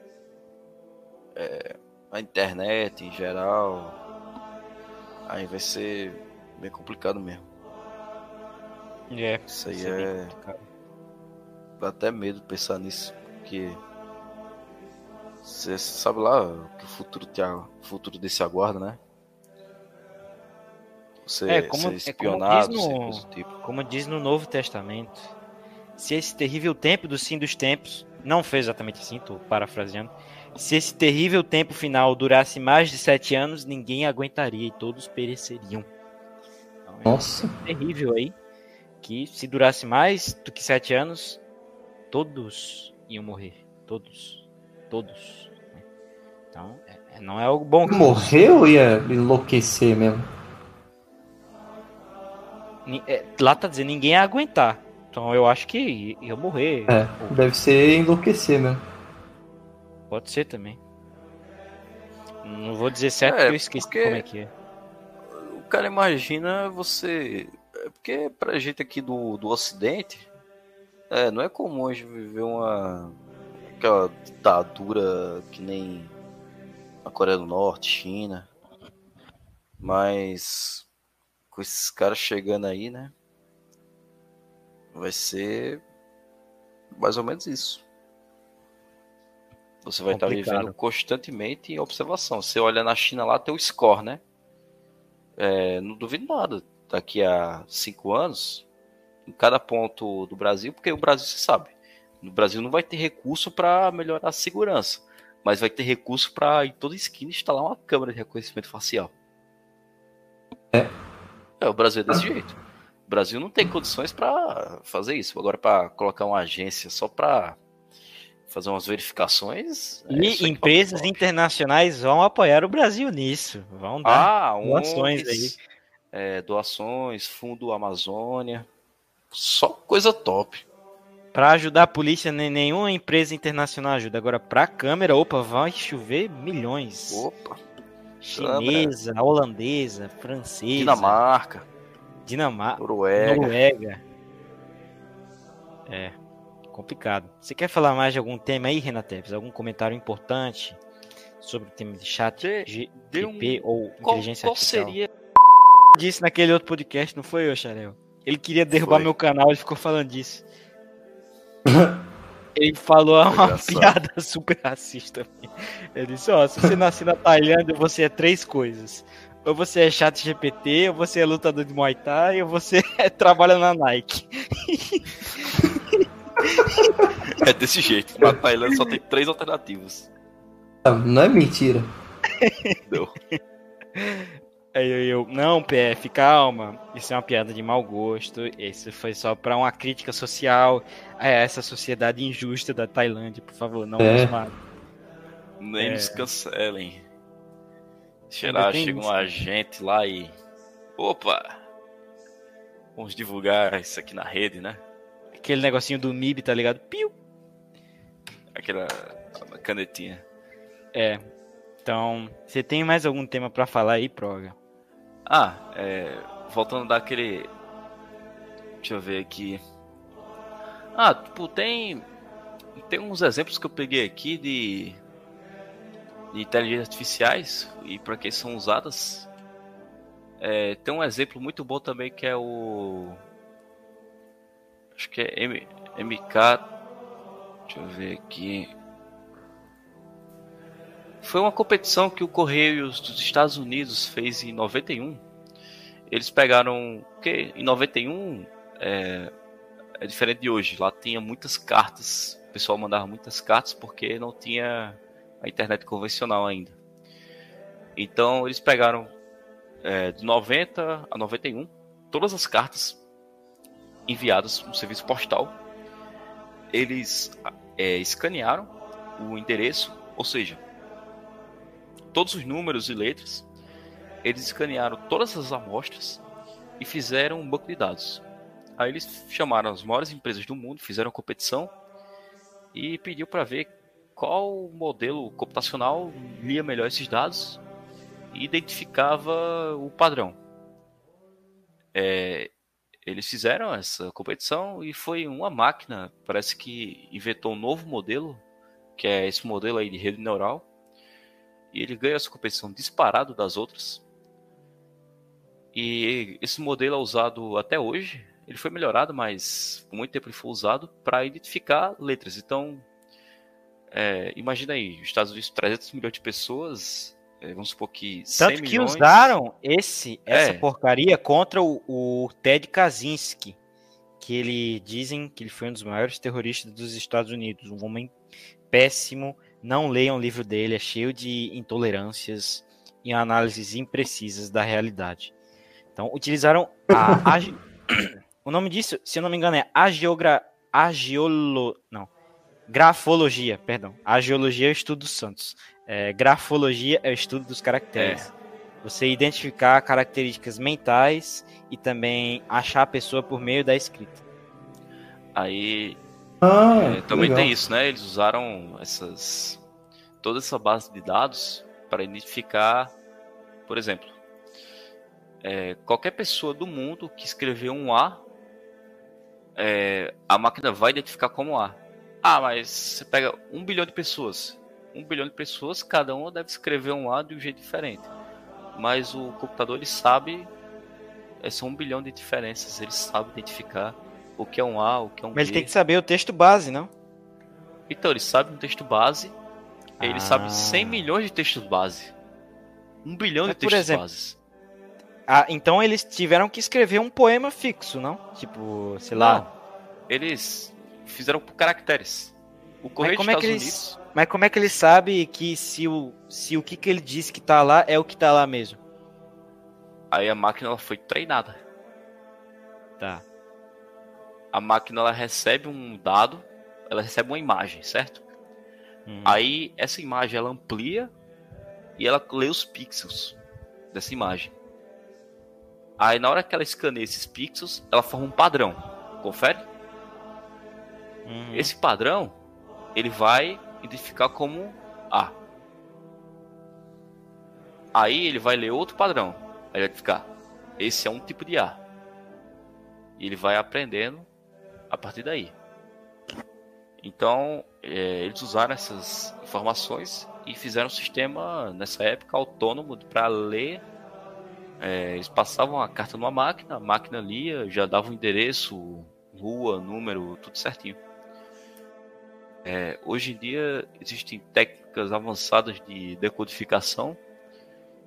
S4: é, a internet em geral, aí vai ser bem complicado mesmo.
S1: É.
S4: Isso aí
S1: é
S4: dá até medo pensar nisso, porque você sabe lá o que o futuro te, o futuro desse aguarda, né? Você
S1: É, como-
S4: ser
S1: é como
S4: espionado,
S1: diz no-
S4: tipo.
S1: Como diz no Novo Testamento, se esse terrível tempo do fim dos tempos, não foi exatamente assim, tô parafraseando, se esse terrível tempo final durasse mais de sete anos, ninguém aguentaria e todos pereceriam. Então, é
S2: Nossa.
S1: terrível aí, que se durasse mais do que sete anos, todos iam morrer. Todos. Todos. né? Então, é- é- não é algo bom. que-
S2: Morreu ou ia enlouquecer mesmo?
S1: É, Lá tá dizendo, ninguém ia aguentar. Então eu acho que ia morrer.
S2: É, deve ser enlouquecer mesmo.
S1: Pode ser também. Não vou dizer certo
S4: É,
S1: porque eu esqueci
S4: porque-
S1: como é que é.
S4: O cara imagina você. É porque pra gente aqui do, do Ocidente, é, não é comum a gente viver uma. aquela ditadura que nem a Coreia do Norte, China. Mas com esses caras chegando aí, né? Vai ser mais ou menos isso. Você vai estar
S1: Complicado.
S4: vivendo constantemente em observação. Você olha na China lá, tem o score, né? É, não duvido nada. Daqui a cinco anos, em cada ponto do Brasil, porque o Brasil, você sabe, no Brasil não vai ter recurso para melhorar a segurança, mas vai ter recurso para em toda esquina instalar uma câmera de reconhecimento facial.
S2: É.
S4: É, o Brasil é desse jeito. O Brasil não tem condições para fazer isso. Agora, para colocar uma agência só para fazer umas verificações. é,
S1: E
S4: aí
S1: empresas internacionais vão apoiar o Brasil nisso. Vão dar.
S4: Ah,
S1: doações
S4: ONGs, é, doações, Fundo Amazônia. Só coisa top.
S1: Pra ajudar a polícia, nem- nenhuma empresa internacional ajuda. Agora, pra câmera, opa, vai chover milhões.
S4: Opa,
S1: Chinesa, holandesa, francesa,
S4: Dinamarca,
S1: Dinamarca,
S4: Noruega.
S1: Noruega. É, complicado. Você quer falar mais de algum tema aí, Renateves? Algum comentário importante sobre o tema de chat, G-
S4: dê
S1: GP ou
S4: Qual,
S1: inteligência
S4: qual
S1: artificial?
S4: seria?
S1: Disse naquele outro podcast, não foi, ô Xarel? Ele queria derrubar
S4: Foi.
S1: meu canal, ele ficou falando disso. Ele falou uma
S4: engraçado.
S1: piada super racista. Ele disse, ó, se você nascer na Tailândia, você é três coisas. ou você é chat GPT, ou você é lutador de Muay Thai, ou você trabalha na Nike.
S4: É desse jeito. Na Tailândia só tem três alternativas.
S2: Ah, Não é mentira.
S4: Não.
S1: Aí eu, eu, não, PF, calma. Isso é uma piada de mau gosto. Isso foi só pra uma crítica social a essa sociedade injusta da Tailândia. Por favor, não
S2: É.
S1: nos mate.
S4: Nem
S1: É.
S4: nos cancelem.
S1: Tem
S4: chega um
S1: isso.
S4: agente lá e. Opa! Vamos divulgar isso aqui na rede, né?
S1: Aquele negocinho do MIB, tá ligado? Piu!
S4: Aquela canetinha.
S1: É. Então, você tem mais algum tema pra falar aí, Proga?
S4: Ah, é. Voltando daquele. Deixa eu ver aqui. Ah, tipo, tem. Tem uns exemplos que eu peguei aqui de. De inteligências artificiais e para que são usadas. É, tem um exemplo muito bom também que é o. Acho que é M, MK. Deixa eu ver aqui. Foi uma competição que o Correios dos Estados Unidos fez em 91. Eles pegaram. Porque em 91 é, é diferente de hoje. Lá tinha muitas cartas. O pessoal mandava muitas cartas porque não tinha a internet convencional ainda. Então eles pegaram é, de 90 a 91 todas as cartas enviadas no serviço postal. Eles é, escanearam o endereço, ou seja, todos os números e letras. Eles escanearam todas as amostras e fizeram um banco de dados. Aí eles chamaram as maiores empresas do mundo, fizeram competição e pediu para ver qual modelo computacional lia melhor esses dados e identificava o padrão. É, eles fizeram essa competição e foi uma máquina, parece que inventou um novo modelo, que é esse modelo aí de rede neural, e ele ganha essa competição disparado das outras. E esse modelo é usado até hoje. Ele foi melhorado, mas por muito tempo ele foi usado para identificar letras. Então, é, imagina aí, os Estados Unidos, 300 milhões de pessoas, vamos supor que 100
S1: Tanto que
S4: milhões...
S1: usaram esse, essa
S4: É.
S1: porcaria contra o, o Ted Kaczynski, que ele dizem que ele foi um dos maiores terroristas dos Estados Unidos, um homem péssimo. Não leiam o livro dele, é cheio de intolerâncias e análises imprecisas da realidade. Então, utilizaram a, agi- o nome disso, se eu não me engano, é agiogra, agiolo, não, grafologia, perdão. A geologia é o estudo dos santos. É, grafologia é o estudo dos caracteres. Você identificar características mentais e também achar a pessoa por meio da escrita.
S4: Aí
S2: Ah,
S4: É, também
S2: legal.
S4: tem isso, né? Eles usaram essas toda essa base de dados para identificar, por exemplo, é, qualquer pessoa do mundo que escreveu um A, é, a máquina vai identificar como A. Ah, mas você pega um bilhão de pessoas, um bilhão de pessoas, cada uma deve escrever um A de um jeito diferente. Mas o computador ele sabe, é, são um bilhão de diferenças, ele sabe identificar o que é um A, o que é um
S1: Mas ele
S4: B.
S1: tem que saber o texto base, não?
S4: Então, ele sabe um texto base, ele
S1: Ah.
S4: sabe 100 milhões de textos base. Um bilhão
S1: Mas,
S4: de
S1: por
S4: textos
S1: exemplo,
S4: bases.
S1: Ah, então eles tiveram que escrever um poema fixo, não? Tipo, sei lá.
S4: Não, eles fizeram por caracteres. O Correio dos
S1: como é
S4: Estados
S1: eles-
S4: Unidos,
S1: Mas como é que ele sabe que se o, se o que, que ele disse que tá lá é o que tá lá mesmo?
S4: aí a máquina ela foi treinada.
S1: Tá.
S4: A máquina ela recebe um dado, ela recebe uma imagem, certo?
S1: Hum.
S4: Aí essa imagem ela amplia e ela lê os pixels dessa imagem. Aí na hora que ela escaneia esses pixels, ela forma um padrão. Confere?
S1: Uhum.
S4: Esse padrão ele vai identificar como A. Aí ele vai ler outro padrão. Aí ele vai ficar. Esse é um tipo de A. E ele vai aprendendo a partir daí. Então, é, eles usaram essas informações e fizeram um sistema, nessa época, autônomo para ler. É, eles passavam a carta numa máquina, a máquina lia, já dava o endereço, rua, número, tudo certinho. É, hoje em dia existem técnicas avançadas de decodificação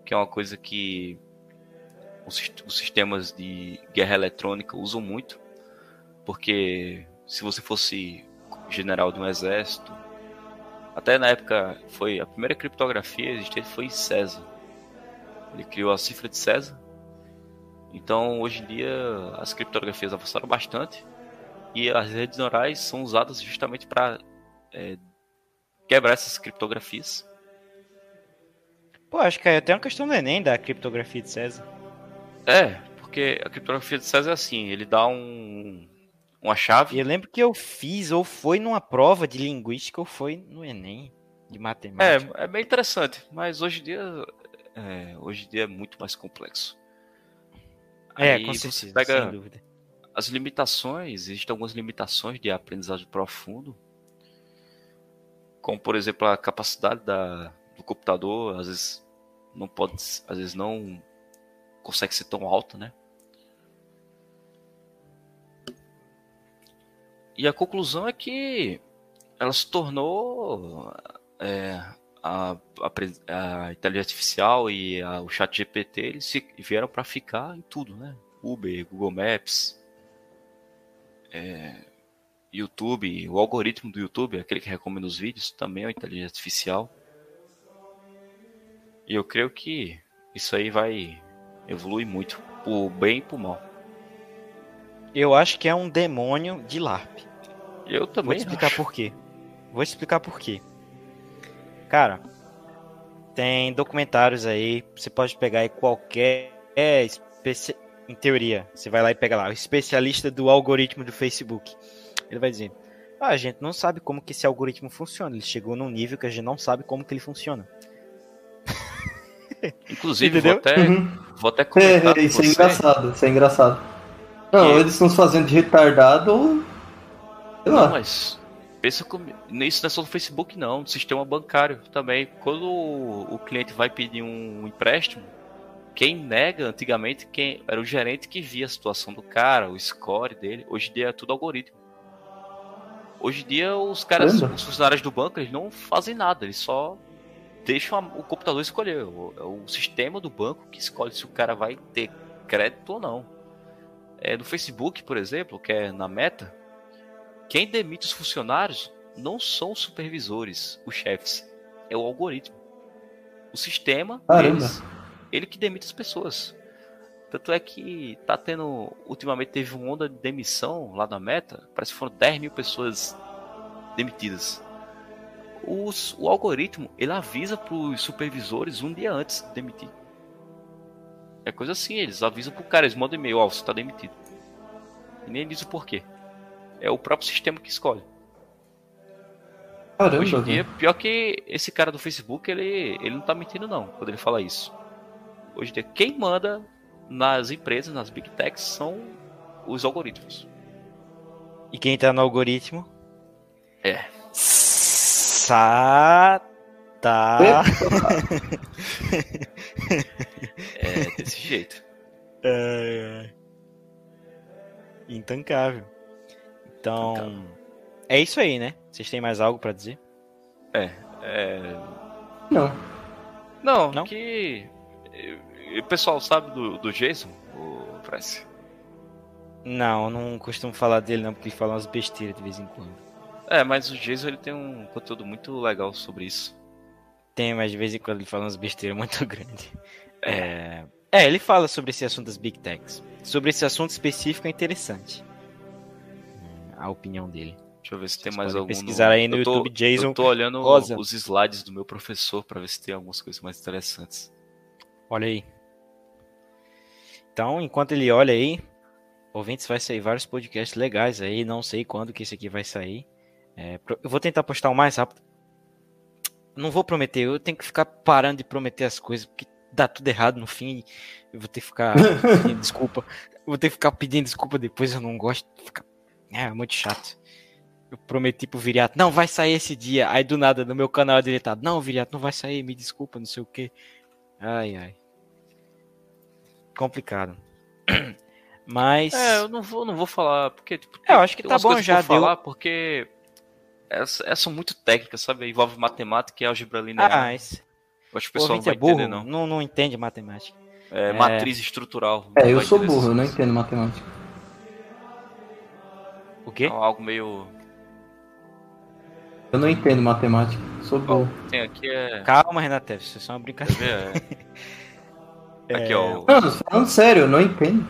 S4: que é uma coisa que os, sistemas de guerra eletrônica usam muito, porque se você fosse general de um exército, até na época foi a primeira criptografia existente foi César. Ele criou a cifra de César. Então, hoje em dia, as criptografias avançaram bastante e as redes neurais são usadas justamente para é, quebrar essas criptografias.
S1: Pô, acho que é até uma questão do Enem da criptografia de César.
S4: É, porque a criptografia de César é assim, ele dá um, uma chave.
S1: E eu lembro que eu fiz, ou foi numa prova de linguística, ou foi no Enem, de matemática.
S4: É, é bem interessante, mas hoje em dia, é, hoje em dia é muito mais complexo.
S1: É, Aí com certeza, pega sem dúvida.
S4: As limitações, existem algumas limitações de aprendizagem profundo, como por exemplo a capacidade da, do computador, às vezes não pode, às vezes não consegue ser tão alta, né? E a conclusão é que ela se tornou é, a, a, a, inteligência artificial e a, o chat GPT eles vieram para ficar em tudo, né? Uber, Google Maps, é, YouTube, o algoritmo do YouTube, aquele que recomenda os vídeos, também é uma inteligência artificial. E eu creio que isso aí vai evoluir muito, por bem e por mal.
S1: Eu acho que é um demônio de LARP.
S4: Eu também.
S1: Vou te explicar
S4: acho.
S1: por quê. Vou te explicar por quê. Cara, tem documentários aí, você pode pegar aí qualquer é, especi... em teoria, você vai lá e pega lá, o especialista do algoritmo do Facebook. Ele vai dizer: ah, "A gente não sabe como que esse algoritmo funciona. Ele chegou num nível que a gente não sabe como que ele funciona."
S4: Inclusive, vou até, uhum. vou até comentar.
S2: É, isso é engraçado, isso é engraçado. Não, que... eles estão fazendo de retardado.
S4: Sei não, lá. mas pensa comigo. Isso não é só no Facebook, não. No sistema bancário também. Quando o, o cliente vai pedir um empréstimo, quem nega antigamente quem era o gerente que via a situação do cara, o score dele. Hoje em dia é tudo algoritmo. Hoje em dia os caras, os funcionários do banco, eles não fazem nada, eles só deixam o computador escolher. O, é o sistema do banco que escolhe se o cara vai ter crédito ou não. É, no Facebook, por exemplo, que é na meta, quem demite os funcionários não são os supervisores, os chefes, é o algoritmo. O sistema deles, ele que demite as pessoas. Tanto é que tá tendo. Ultimamente teve uma onda de demissão lá na meta. Parece que foram 10 mil pessoas demitidas os, o algoritmo ele avisa para os supervisores um dia antes de demitir. É coisa assim, eles avisam pro cara, eles mandam e-mail, ó, oh, você tá demitido. E nem diz o porquê. É o próprio sistema que escolhe.
S2: Caramba,
S4: Hoje em dia, pior que esse cara do Facebook, ele, ele não tá mentindo não, quando ele fala isso. Hoje em dia, quem manda nas empresas, nas big techs, são os algoritmos.
S1: E quem tá no algoritmo?
S4: É.
S1: Tá.
S4: é desse jeito.
S1: É... Intancável. Então. É isso aí, né? Vocês têm mais algo para dizer?
S4: É. é...
S2: Não.
S4: Não, Não? que. O pessoal sabe do, do Jason, o?
S1: Não, eu não costumo falar dele não, porque ele fala umas besteiras de vez em quando.
S4: É, mas o Jason ele tem um conteúdo muito legal sobre isso.
S1: Tem, mas de vez em quando ele fala umas besteiras muito grandes. É... é, ele fala sobre esse assunto das Big Techs. Sobre esse assunto específico é interessante. A opinião dele.
S4: Deixa eu ver se Vocês tem mais algum.
S1: pesquisar no... aí no tô, YouTube Jason.
S4: Eu tô olhando
S1: Rosa.
S4: os slides do meu professor para ver se tem algumas coisas mais interessantes.
S1: Olha aí. Então, enquanto ele olha aí, ouvintes vai sair vários podcasts legais aí. Não sei quando que esse aqui vai sair. É, eu vou tentar postar o mais rápido. Não vou prometer, eu tenho que ficar parando de prometer as coisas, porque dá tudo errado no fim. Eu vou ter que ficar pedindo desculpa. Eu vou ter que ficar pedindo desculpa depois, eu não gosto. É, é muito chato. Eu prometi pro Viriato, não, vai sair esse dia. Aí do nada, no meu canal é deletado. Não, Viriato, não vai sair, me desculpa, não sei o que. Ai, ai. Complicado. Mas.
S4: É, eu não vou, não vou falar, porque. Tipo,
S1: é, eu acho que tá bom já.
S4: Deu... falar, porque essas, essas são muito técnicas, sabe? Envolve matemática e álgebra linear.
S1: Ah, esse,
S4: Acho que o pessoal não vai
S1: é burro,
S4: entender, não.
S1: não, não entende matemática.
S4: É,
S1: É.
S4: matriz estrutural.
S2: É, eu sou burro, eu não entendo matemática.
S1: O quê?
S4: Não, algo meio.
S2: Eu não entendo matemática, sou burro.
S4: Tem aqui é.
S1: Calma, Renato, isso é só uma brincadeira.
S4: É... Aqui, ó.
S2: Não, tô falando sério, eu não entendo.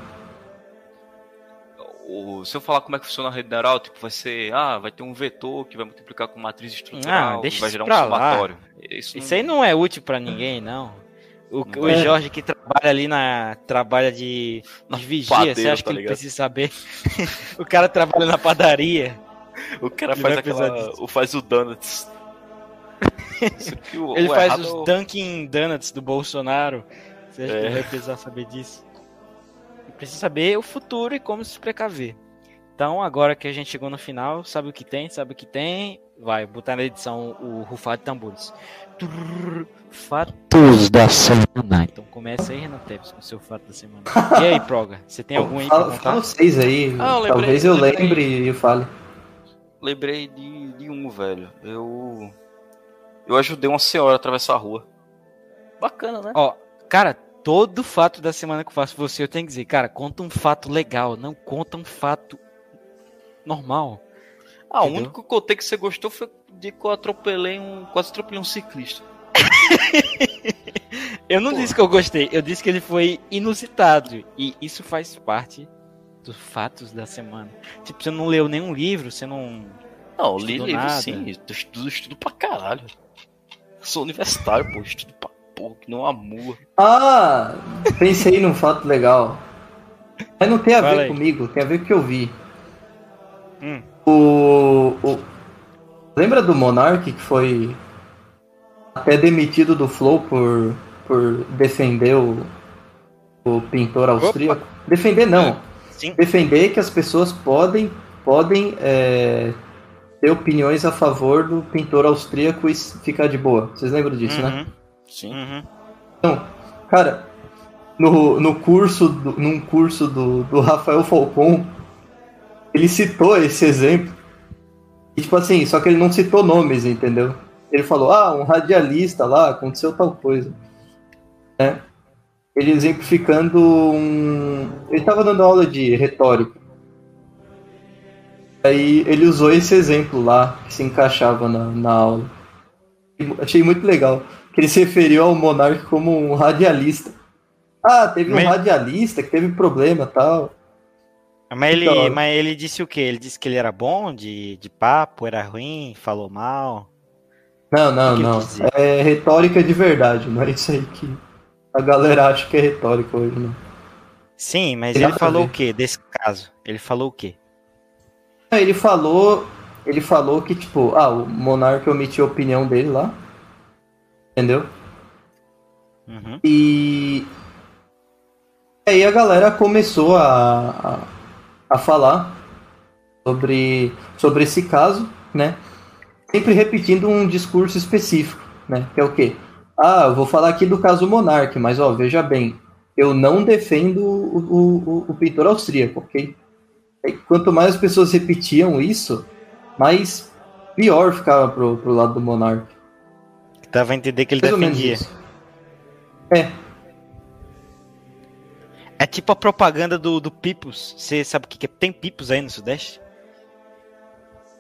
S4: O, se eu falar como é que funciona a rede neural, tipo, vai ser. Ah, vai ter um vetor que vai multiplicar com matriz estrutural,
S1: Ah, deixa
S4: vai
S1: isso
S4: gerar um somatório. Isso,
S1: Isso aí não é útil pra ninguém, não. O,
S4: Não
S1: o
S2: é.
S1: Jorge que trabalha ali na. trabalha de,
S4: Na
S1: de vigia,
S4: padeira,
S1: você acha
S4: tá
S1: que ele precisa saber? o cara trabalha na padaria.
S4: O cara faz aquela. O faz o donuts. Isso aqui, o-
S1: Ele
S4: o
S1: faz
S4: errado
S1: os
S4: é
S1: Dunkin' Donuts do Bolsonaro. Você acha que
S4: É.
S1: ele vai precisar saber disso? Precisa saber o futuro e como se precaver. Então, agora que a gente chegou no final, sabe o que tem, sabe o que tem, vai botar na edição o rufar de tambores. Turr, Fatos da semana. Então começa aí, Renan Teves, com o seu fato da semana. E aí, Proga, você tem algum aí pra
S2: Fala,
S1: contar?
S2: fala vocês aí,
S4: Ah, eu lembrei,
S2: talvez eu
S4: lembrei.
S2: lembre e eu fale.
S4: Lembrei de, de um, velho. Eu. Eu ajudei uma senhora a atravessar a rua. Bacana, né?
S1: Ó, cara, todo fato da semana que eu faço você, eu tenho que dizer, cara, conta um fato legal, não conta um fato normal.
S4: Ah, o único que eu contei que você gostou foi dia que eu atropelei um. Quase atropelei um ciclista.
S1: Eu não disse que eu gostei, eu disse que ele foi inusitado. E isso faz parte dos fatos da semana. Tipo, você não leu nenhum livro, você não.
S4: Não, eu li livro
S1: nada.
S4: sim. Eu estudo, estudo pra caralho. Eu sou universitário, pô. Estudo pra porra, que não mula.
S2: Ah, pensei num fato legal. Mas não tem a
S1: Fala
S2: ver
S1: aí.
S2: comigo, tem a ver com o que eu vi.
S1: Hum.
S2: O, o- Lembra do Monark que foi até demitido do Flow por, por defender o, o pintor austríaco? Defender não.
S1: Sim.
S2: Defender que as pessoas podem, podem é, ter opiniões a favor do pintor austríaco e ficar de boa. Vocês lembram disso, né?
S4: Sim.
S1: uhum.
S2: Então, cara, no, no curso, do, num curso do, do Rafael Falcon, ele citou esse exemplo. E, tipo assim, só que ele não citou nomes, entendeu? Ele falou, ah, um radialista lá, aconteceu tal coisa. Né? Ele exemplificando um. Ele tava dando aula de retórica. Aí ele usou esse exemplo lá, que se encaixava na, na aula. Achei muito legal. Que ele se referiu ao monarca como um radialista. Ah, teve um
S1: Mas-
S2: radialista que teve problema tal.
S1: Mas ele,
S2: Então-
S1: mas ele disse o quê? Ele disse que ele era bom de, de papo, era ruim, falou mal.
S2: Não, não, não. É retórica de verdade, não é isso aí que a galera acha que é retórica hoje, não.
S1: Sim, mas ele falou
S2: ver.
S1: o quê desse caso? Ele falou o quê?
S2: Ele falou, ele falou que, tipo, ah, o monarca omitiu a opinião dele lá. Entendeu?
S1: Uhum.
S2: E aí a galera começou a, a, a falar sobre, sobre esse caso, né? Sempre repetindo um discurso específico, né? Que é o quê? Ah, eu vou falar aqui do caso Monark, mas ó, veja bem, eu não defendo o, o, o- pintor austríaco, ok? E quanto mais as pessoas repetiam isso, mais pior ficava pro, pro lado do Monark.
S1: Dava a entender que ele
S2: Mais
S1: defendia.
S2: É,
S1: É tipo a propaganda do, do Pipos. Você sabe o que, que é? Tem Pipos aí no Sudeste?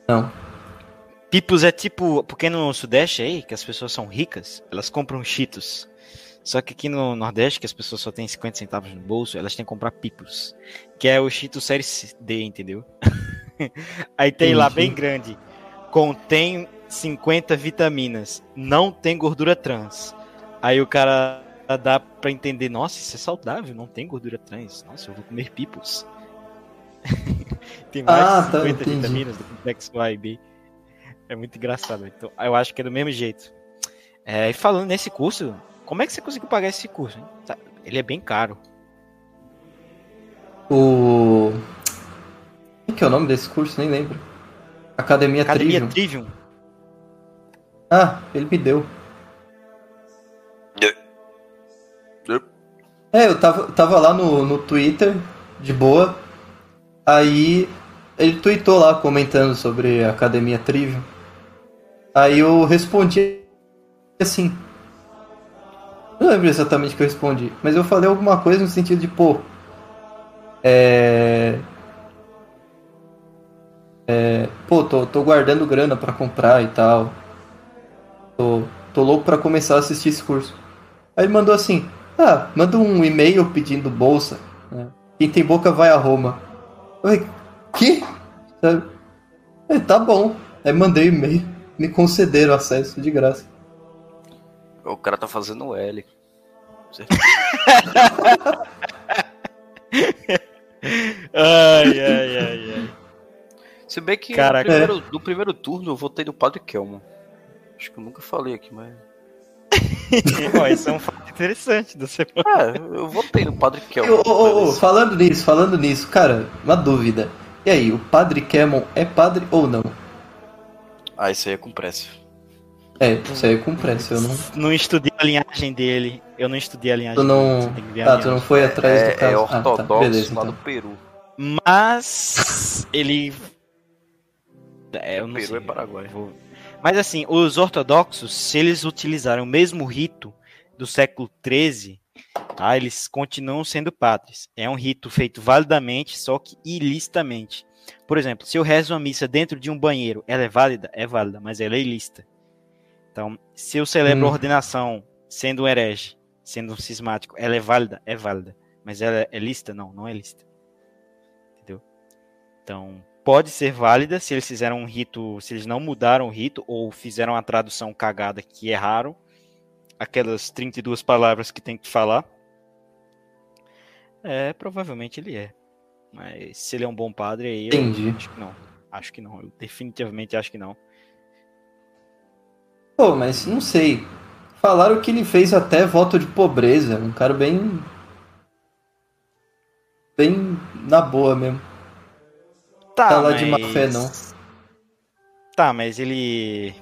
S2: não.
S1: Pipos é tipo, porque no Sudeste aí, que as pessoas são ricas, elas compram Cheetos. Só que aqui no Nordeste, que as pessoas só têm 50 centavos no bolso, elas têm que comprar Pipos. Que é o Cheetos série D, entendeu? aí tem lá
S2: Entendi.
S1: bem grande. Contém 50 vitaminas. Não tem gordura trans. Aí o cara dá pra entender, nossa, isso é saudável, não tem gordura trans. Nossa, eu vou comer Pipos. tem mais
S2: Ah,
S1: de
S2: tá,
S1: 50
S2: entendi.
S1: vitaminas do complexo A e B. É muito engraçado. Então, eu acho que é do mesmo jeito. É, e falando nesse curso, como é que você conseguiu pagar esse curso? Tá, Ele é bem caro.
S2: O. Qual que é o nome desse curso? Nem lembro. Academia,
S1: Academia
S2: Trivium.
S1: Trivium.
S2: Ah, ele me deu.
S4: Yeah.
S2: É, eu tava, tava lá no, no Twitter, de boa. Aí ele tweetou lá comentando sobre a Academia Trivium. Aí eu respondi assim. Não lembro exatamente o que eu respondi, mas eu falei alguma coisa no sentido de, pô. É. É, pô, tô, tô guardando grana pra comprar e tal. Tô, tô louco pra começar a assistir esse curso. Aí ele mandou assim: Ah, manda um e-mail pedindo bolsa. Né? Quem tem boca vai a Roma. Eu falei, que? É, tá bom. Aí mandei o e-mail. Me concederam acesso de graça.
S4: O cara tá fazendo L.
S1: ai, ai, ai, ai.
S4: Se bem que
S1: Caraca.
S4: no, primeiro, no primeiro turno eu votei no Padre Kelman. Acho que eu nunca falei aqui, mas.
S1: Ó, isso é um fato interessante do seu.
S4: É, eu votei no Padre Kelman.
S2: Ô, ô, ô, falando nisso, falando nisso, cara, uma dúvida. E aí, o padre Kemon é padre ou não?
S4: Ah, isso aí é com pressa.
S2: É, isso aí é com pressa, eu não.
S1: Não estudei a linhagem dele. Eu não estudei a linhagem
S2: Tu
S1: dele.
S2: não.
S1: Você tem que ver a
S2: Tá, tu não foi atrás
S4: É,
S2: do caso.
S4: é
S2: Ah, tá,
S4: ortodoxo
S2: beleza,
S4: lá
S2: então.
S4: do Peru.
S1: Mas ele. É, eu não
S4: Peru
S1: sei.
S4: é Paraguai.
S1: eu vou- Mas assim, os ortodoxos, se eles utilizaram o mesmo rito do século XIII, tá, eles continuam sendo padres. É um rito feito validamente, só que ilicitamente. Por exemplo, se eu rezo uma missa dentro de um banheiro, ela é válida? É válida, mas ela é ilícita. Então, se eu celebro
S2: Hum.
S1: a ordenação sendo um herege, sendo um cismático, ela é válida? É válida. Mas ela é lícita? Não, não é lícita. Entendeu? Então, pode ser válida se eles fizeram um rito, se eles não mudaram o rito ou fizeram uma tradução cagada que erraram aquelas 32 palavras que tem que falar. É, provavelmente ele é. Mas se ele é um bom padre, aí eu
S2: Entendi.
S1: acho que não. Acho que não. Eu definitivamente acho que não.
S2: Pô, mas não sei. Falaram que ele fez até voto de pobreza. Um cara bem. Bem na boa mesmo.
S1: Tá,
S2: Tá lá
S1: mas...
S2: de má fé, não.
S1: Tá, mas ele.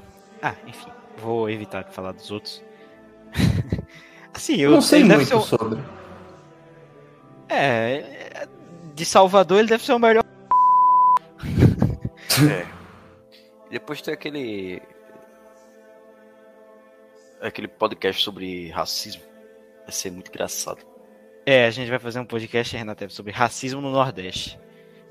S1: Ah, enfim. Vou evitar de falar dos outros. assim, eu
S2: Eu não sei muito
S1: ser o-
S2: sobre.
S1: É, de Salvador ele deve ser o melhor.
S4: É. Depois tem aquele. Aquele podcast sobre racismo. Vai ser muito engraçado.
S1: É, a gente vai fazer um podcast, Renato, sobre racismo no Nordeste.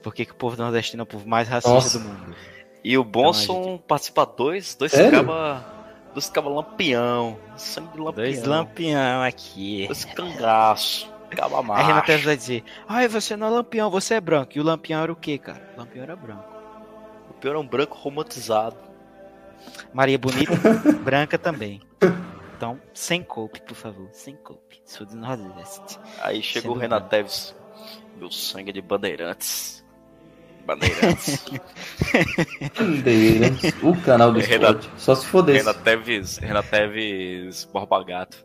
S1: Por que, que o povo nordestino é o povo mais racista
S2: Nossa.
S1: do mundo?
S4: E o
S1: Então, a
S4: são participar dois, dois caba. Dois caba lampião. Sangue de lampião.
S1: Dois lampião aqui.
S4: Dois cangaço. Caba
S1: Aí
S4: macho.
S1: Renato vai dizer, ai, você não é lampião, você é branco. E o lampião era o quê, cara? O lampião era branco.
S4: O pior é um branco romantizado.
S1: Maria Bonita, branca também. Então, sem coupe, por favor. Sem coupe. Sou do Nordeste.
S4: Aí chegou o
S1: Sendo
S4: Renan
S1: branco.
S4: Teves. Meu sangue é de bandeirantes. Bandeirantes.
S2: Bandeirantes, o canal do
S4: Renato-
S2: esporte. Só se foder.
S4: Renan Teves. Renan Teves Borba Gato.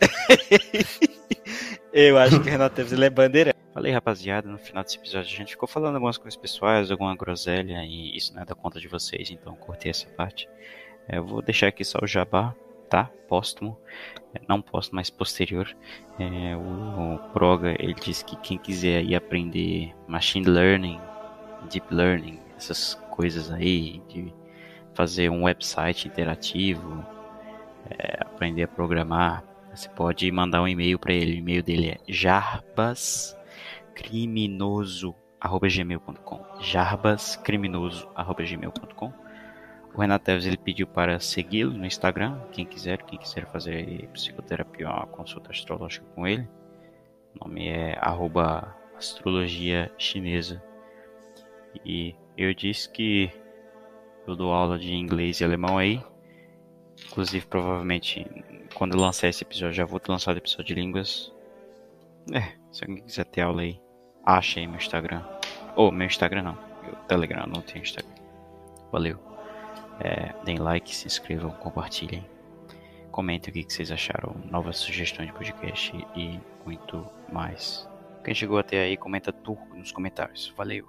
S1: Eu acho que o Renato Teves ele é bandeira. Falei, rapaziada, no final desse episódio a gente ficou falando algumas coisas pessoais, alguma groselha, e isso não é da conta de vocês, então cortei essa parte. É, Eu vou deixar aqui só o jabá, tá? Póstumo. É, Não póstumo, mas posterior. É, o, o Proga, ele disse que quem quiser aí aprender machine learning, deep learning, essas coisas aí, de fazer um website interativo, é, aprender a programar, você pode mandar um e-mail para ele. O e-mail dele é jarbascriminoso@gmail.com. jarbascriminoso@gmail.com. O Renato Teves ele pediu para segui-lo no Instagram, quem quiser, quem quiser fazer psicoterapia, uma consulta astrológica com ele. O nome é arroba astrologia chinesa. E eu disse que eu dou aula de inglês e alemão aí. Inclusive, provavelmente, quando eu lançar esse episódio, já vou ter lançado o episódio de línguas. É, se alguém quiser ter aula aí, acha aí meu Instagram. Ou, meu Instagram não, meu Telegram, não tenho Instagram. Valeu. É, deem like, se inscrevam, compartilhem. Comentem o que que vocês acharam, novas sugestões de podcast e muito mais. Quem chegou até aí, comenta turco nos comentários. Valeu.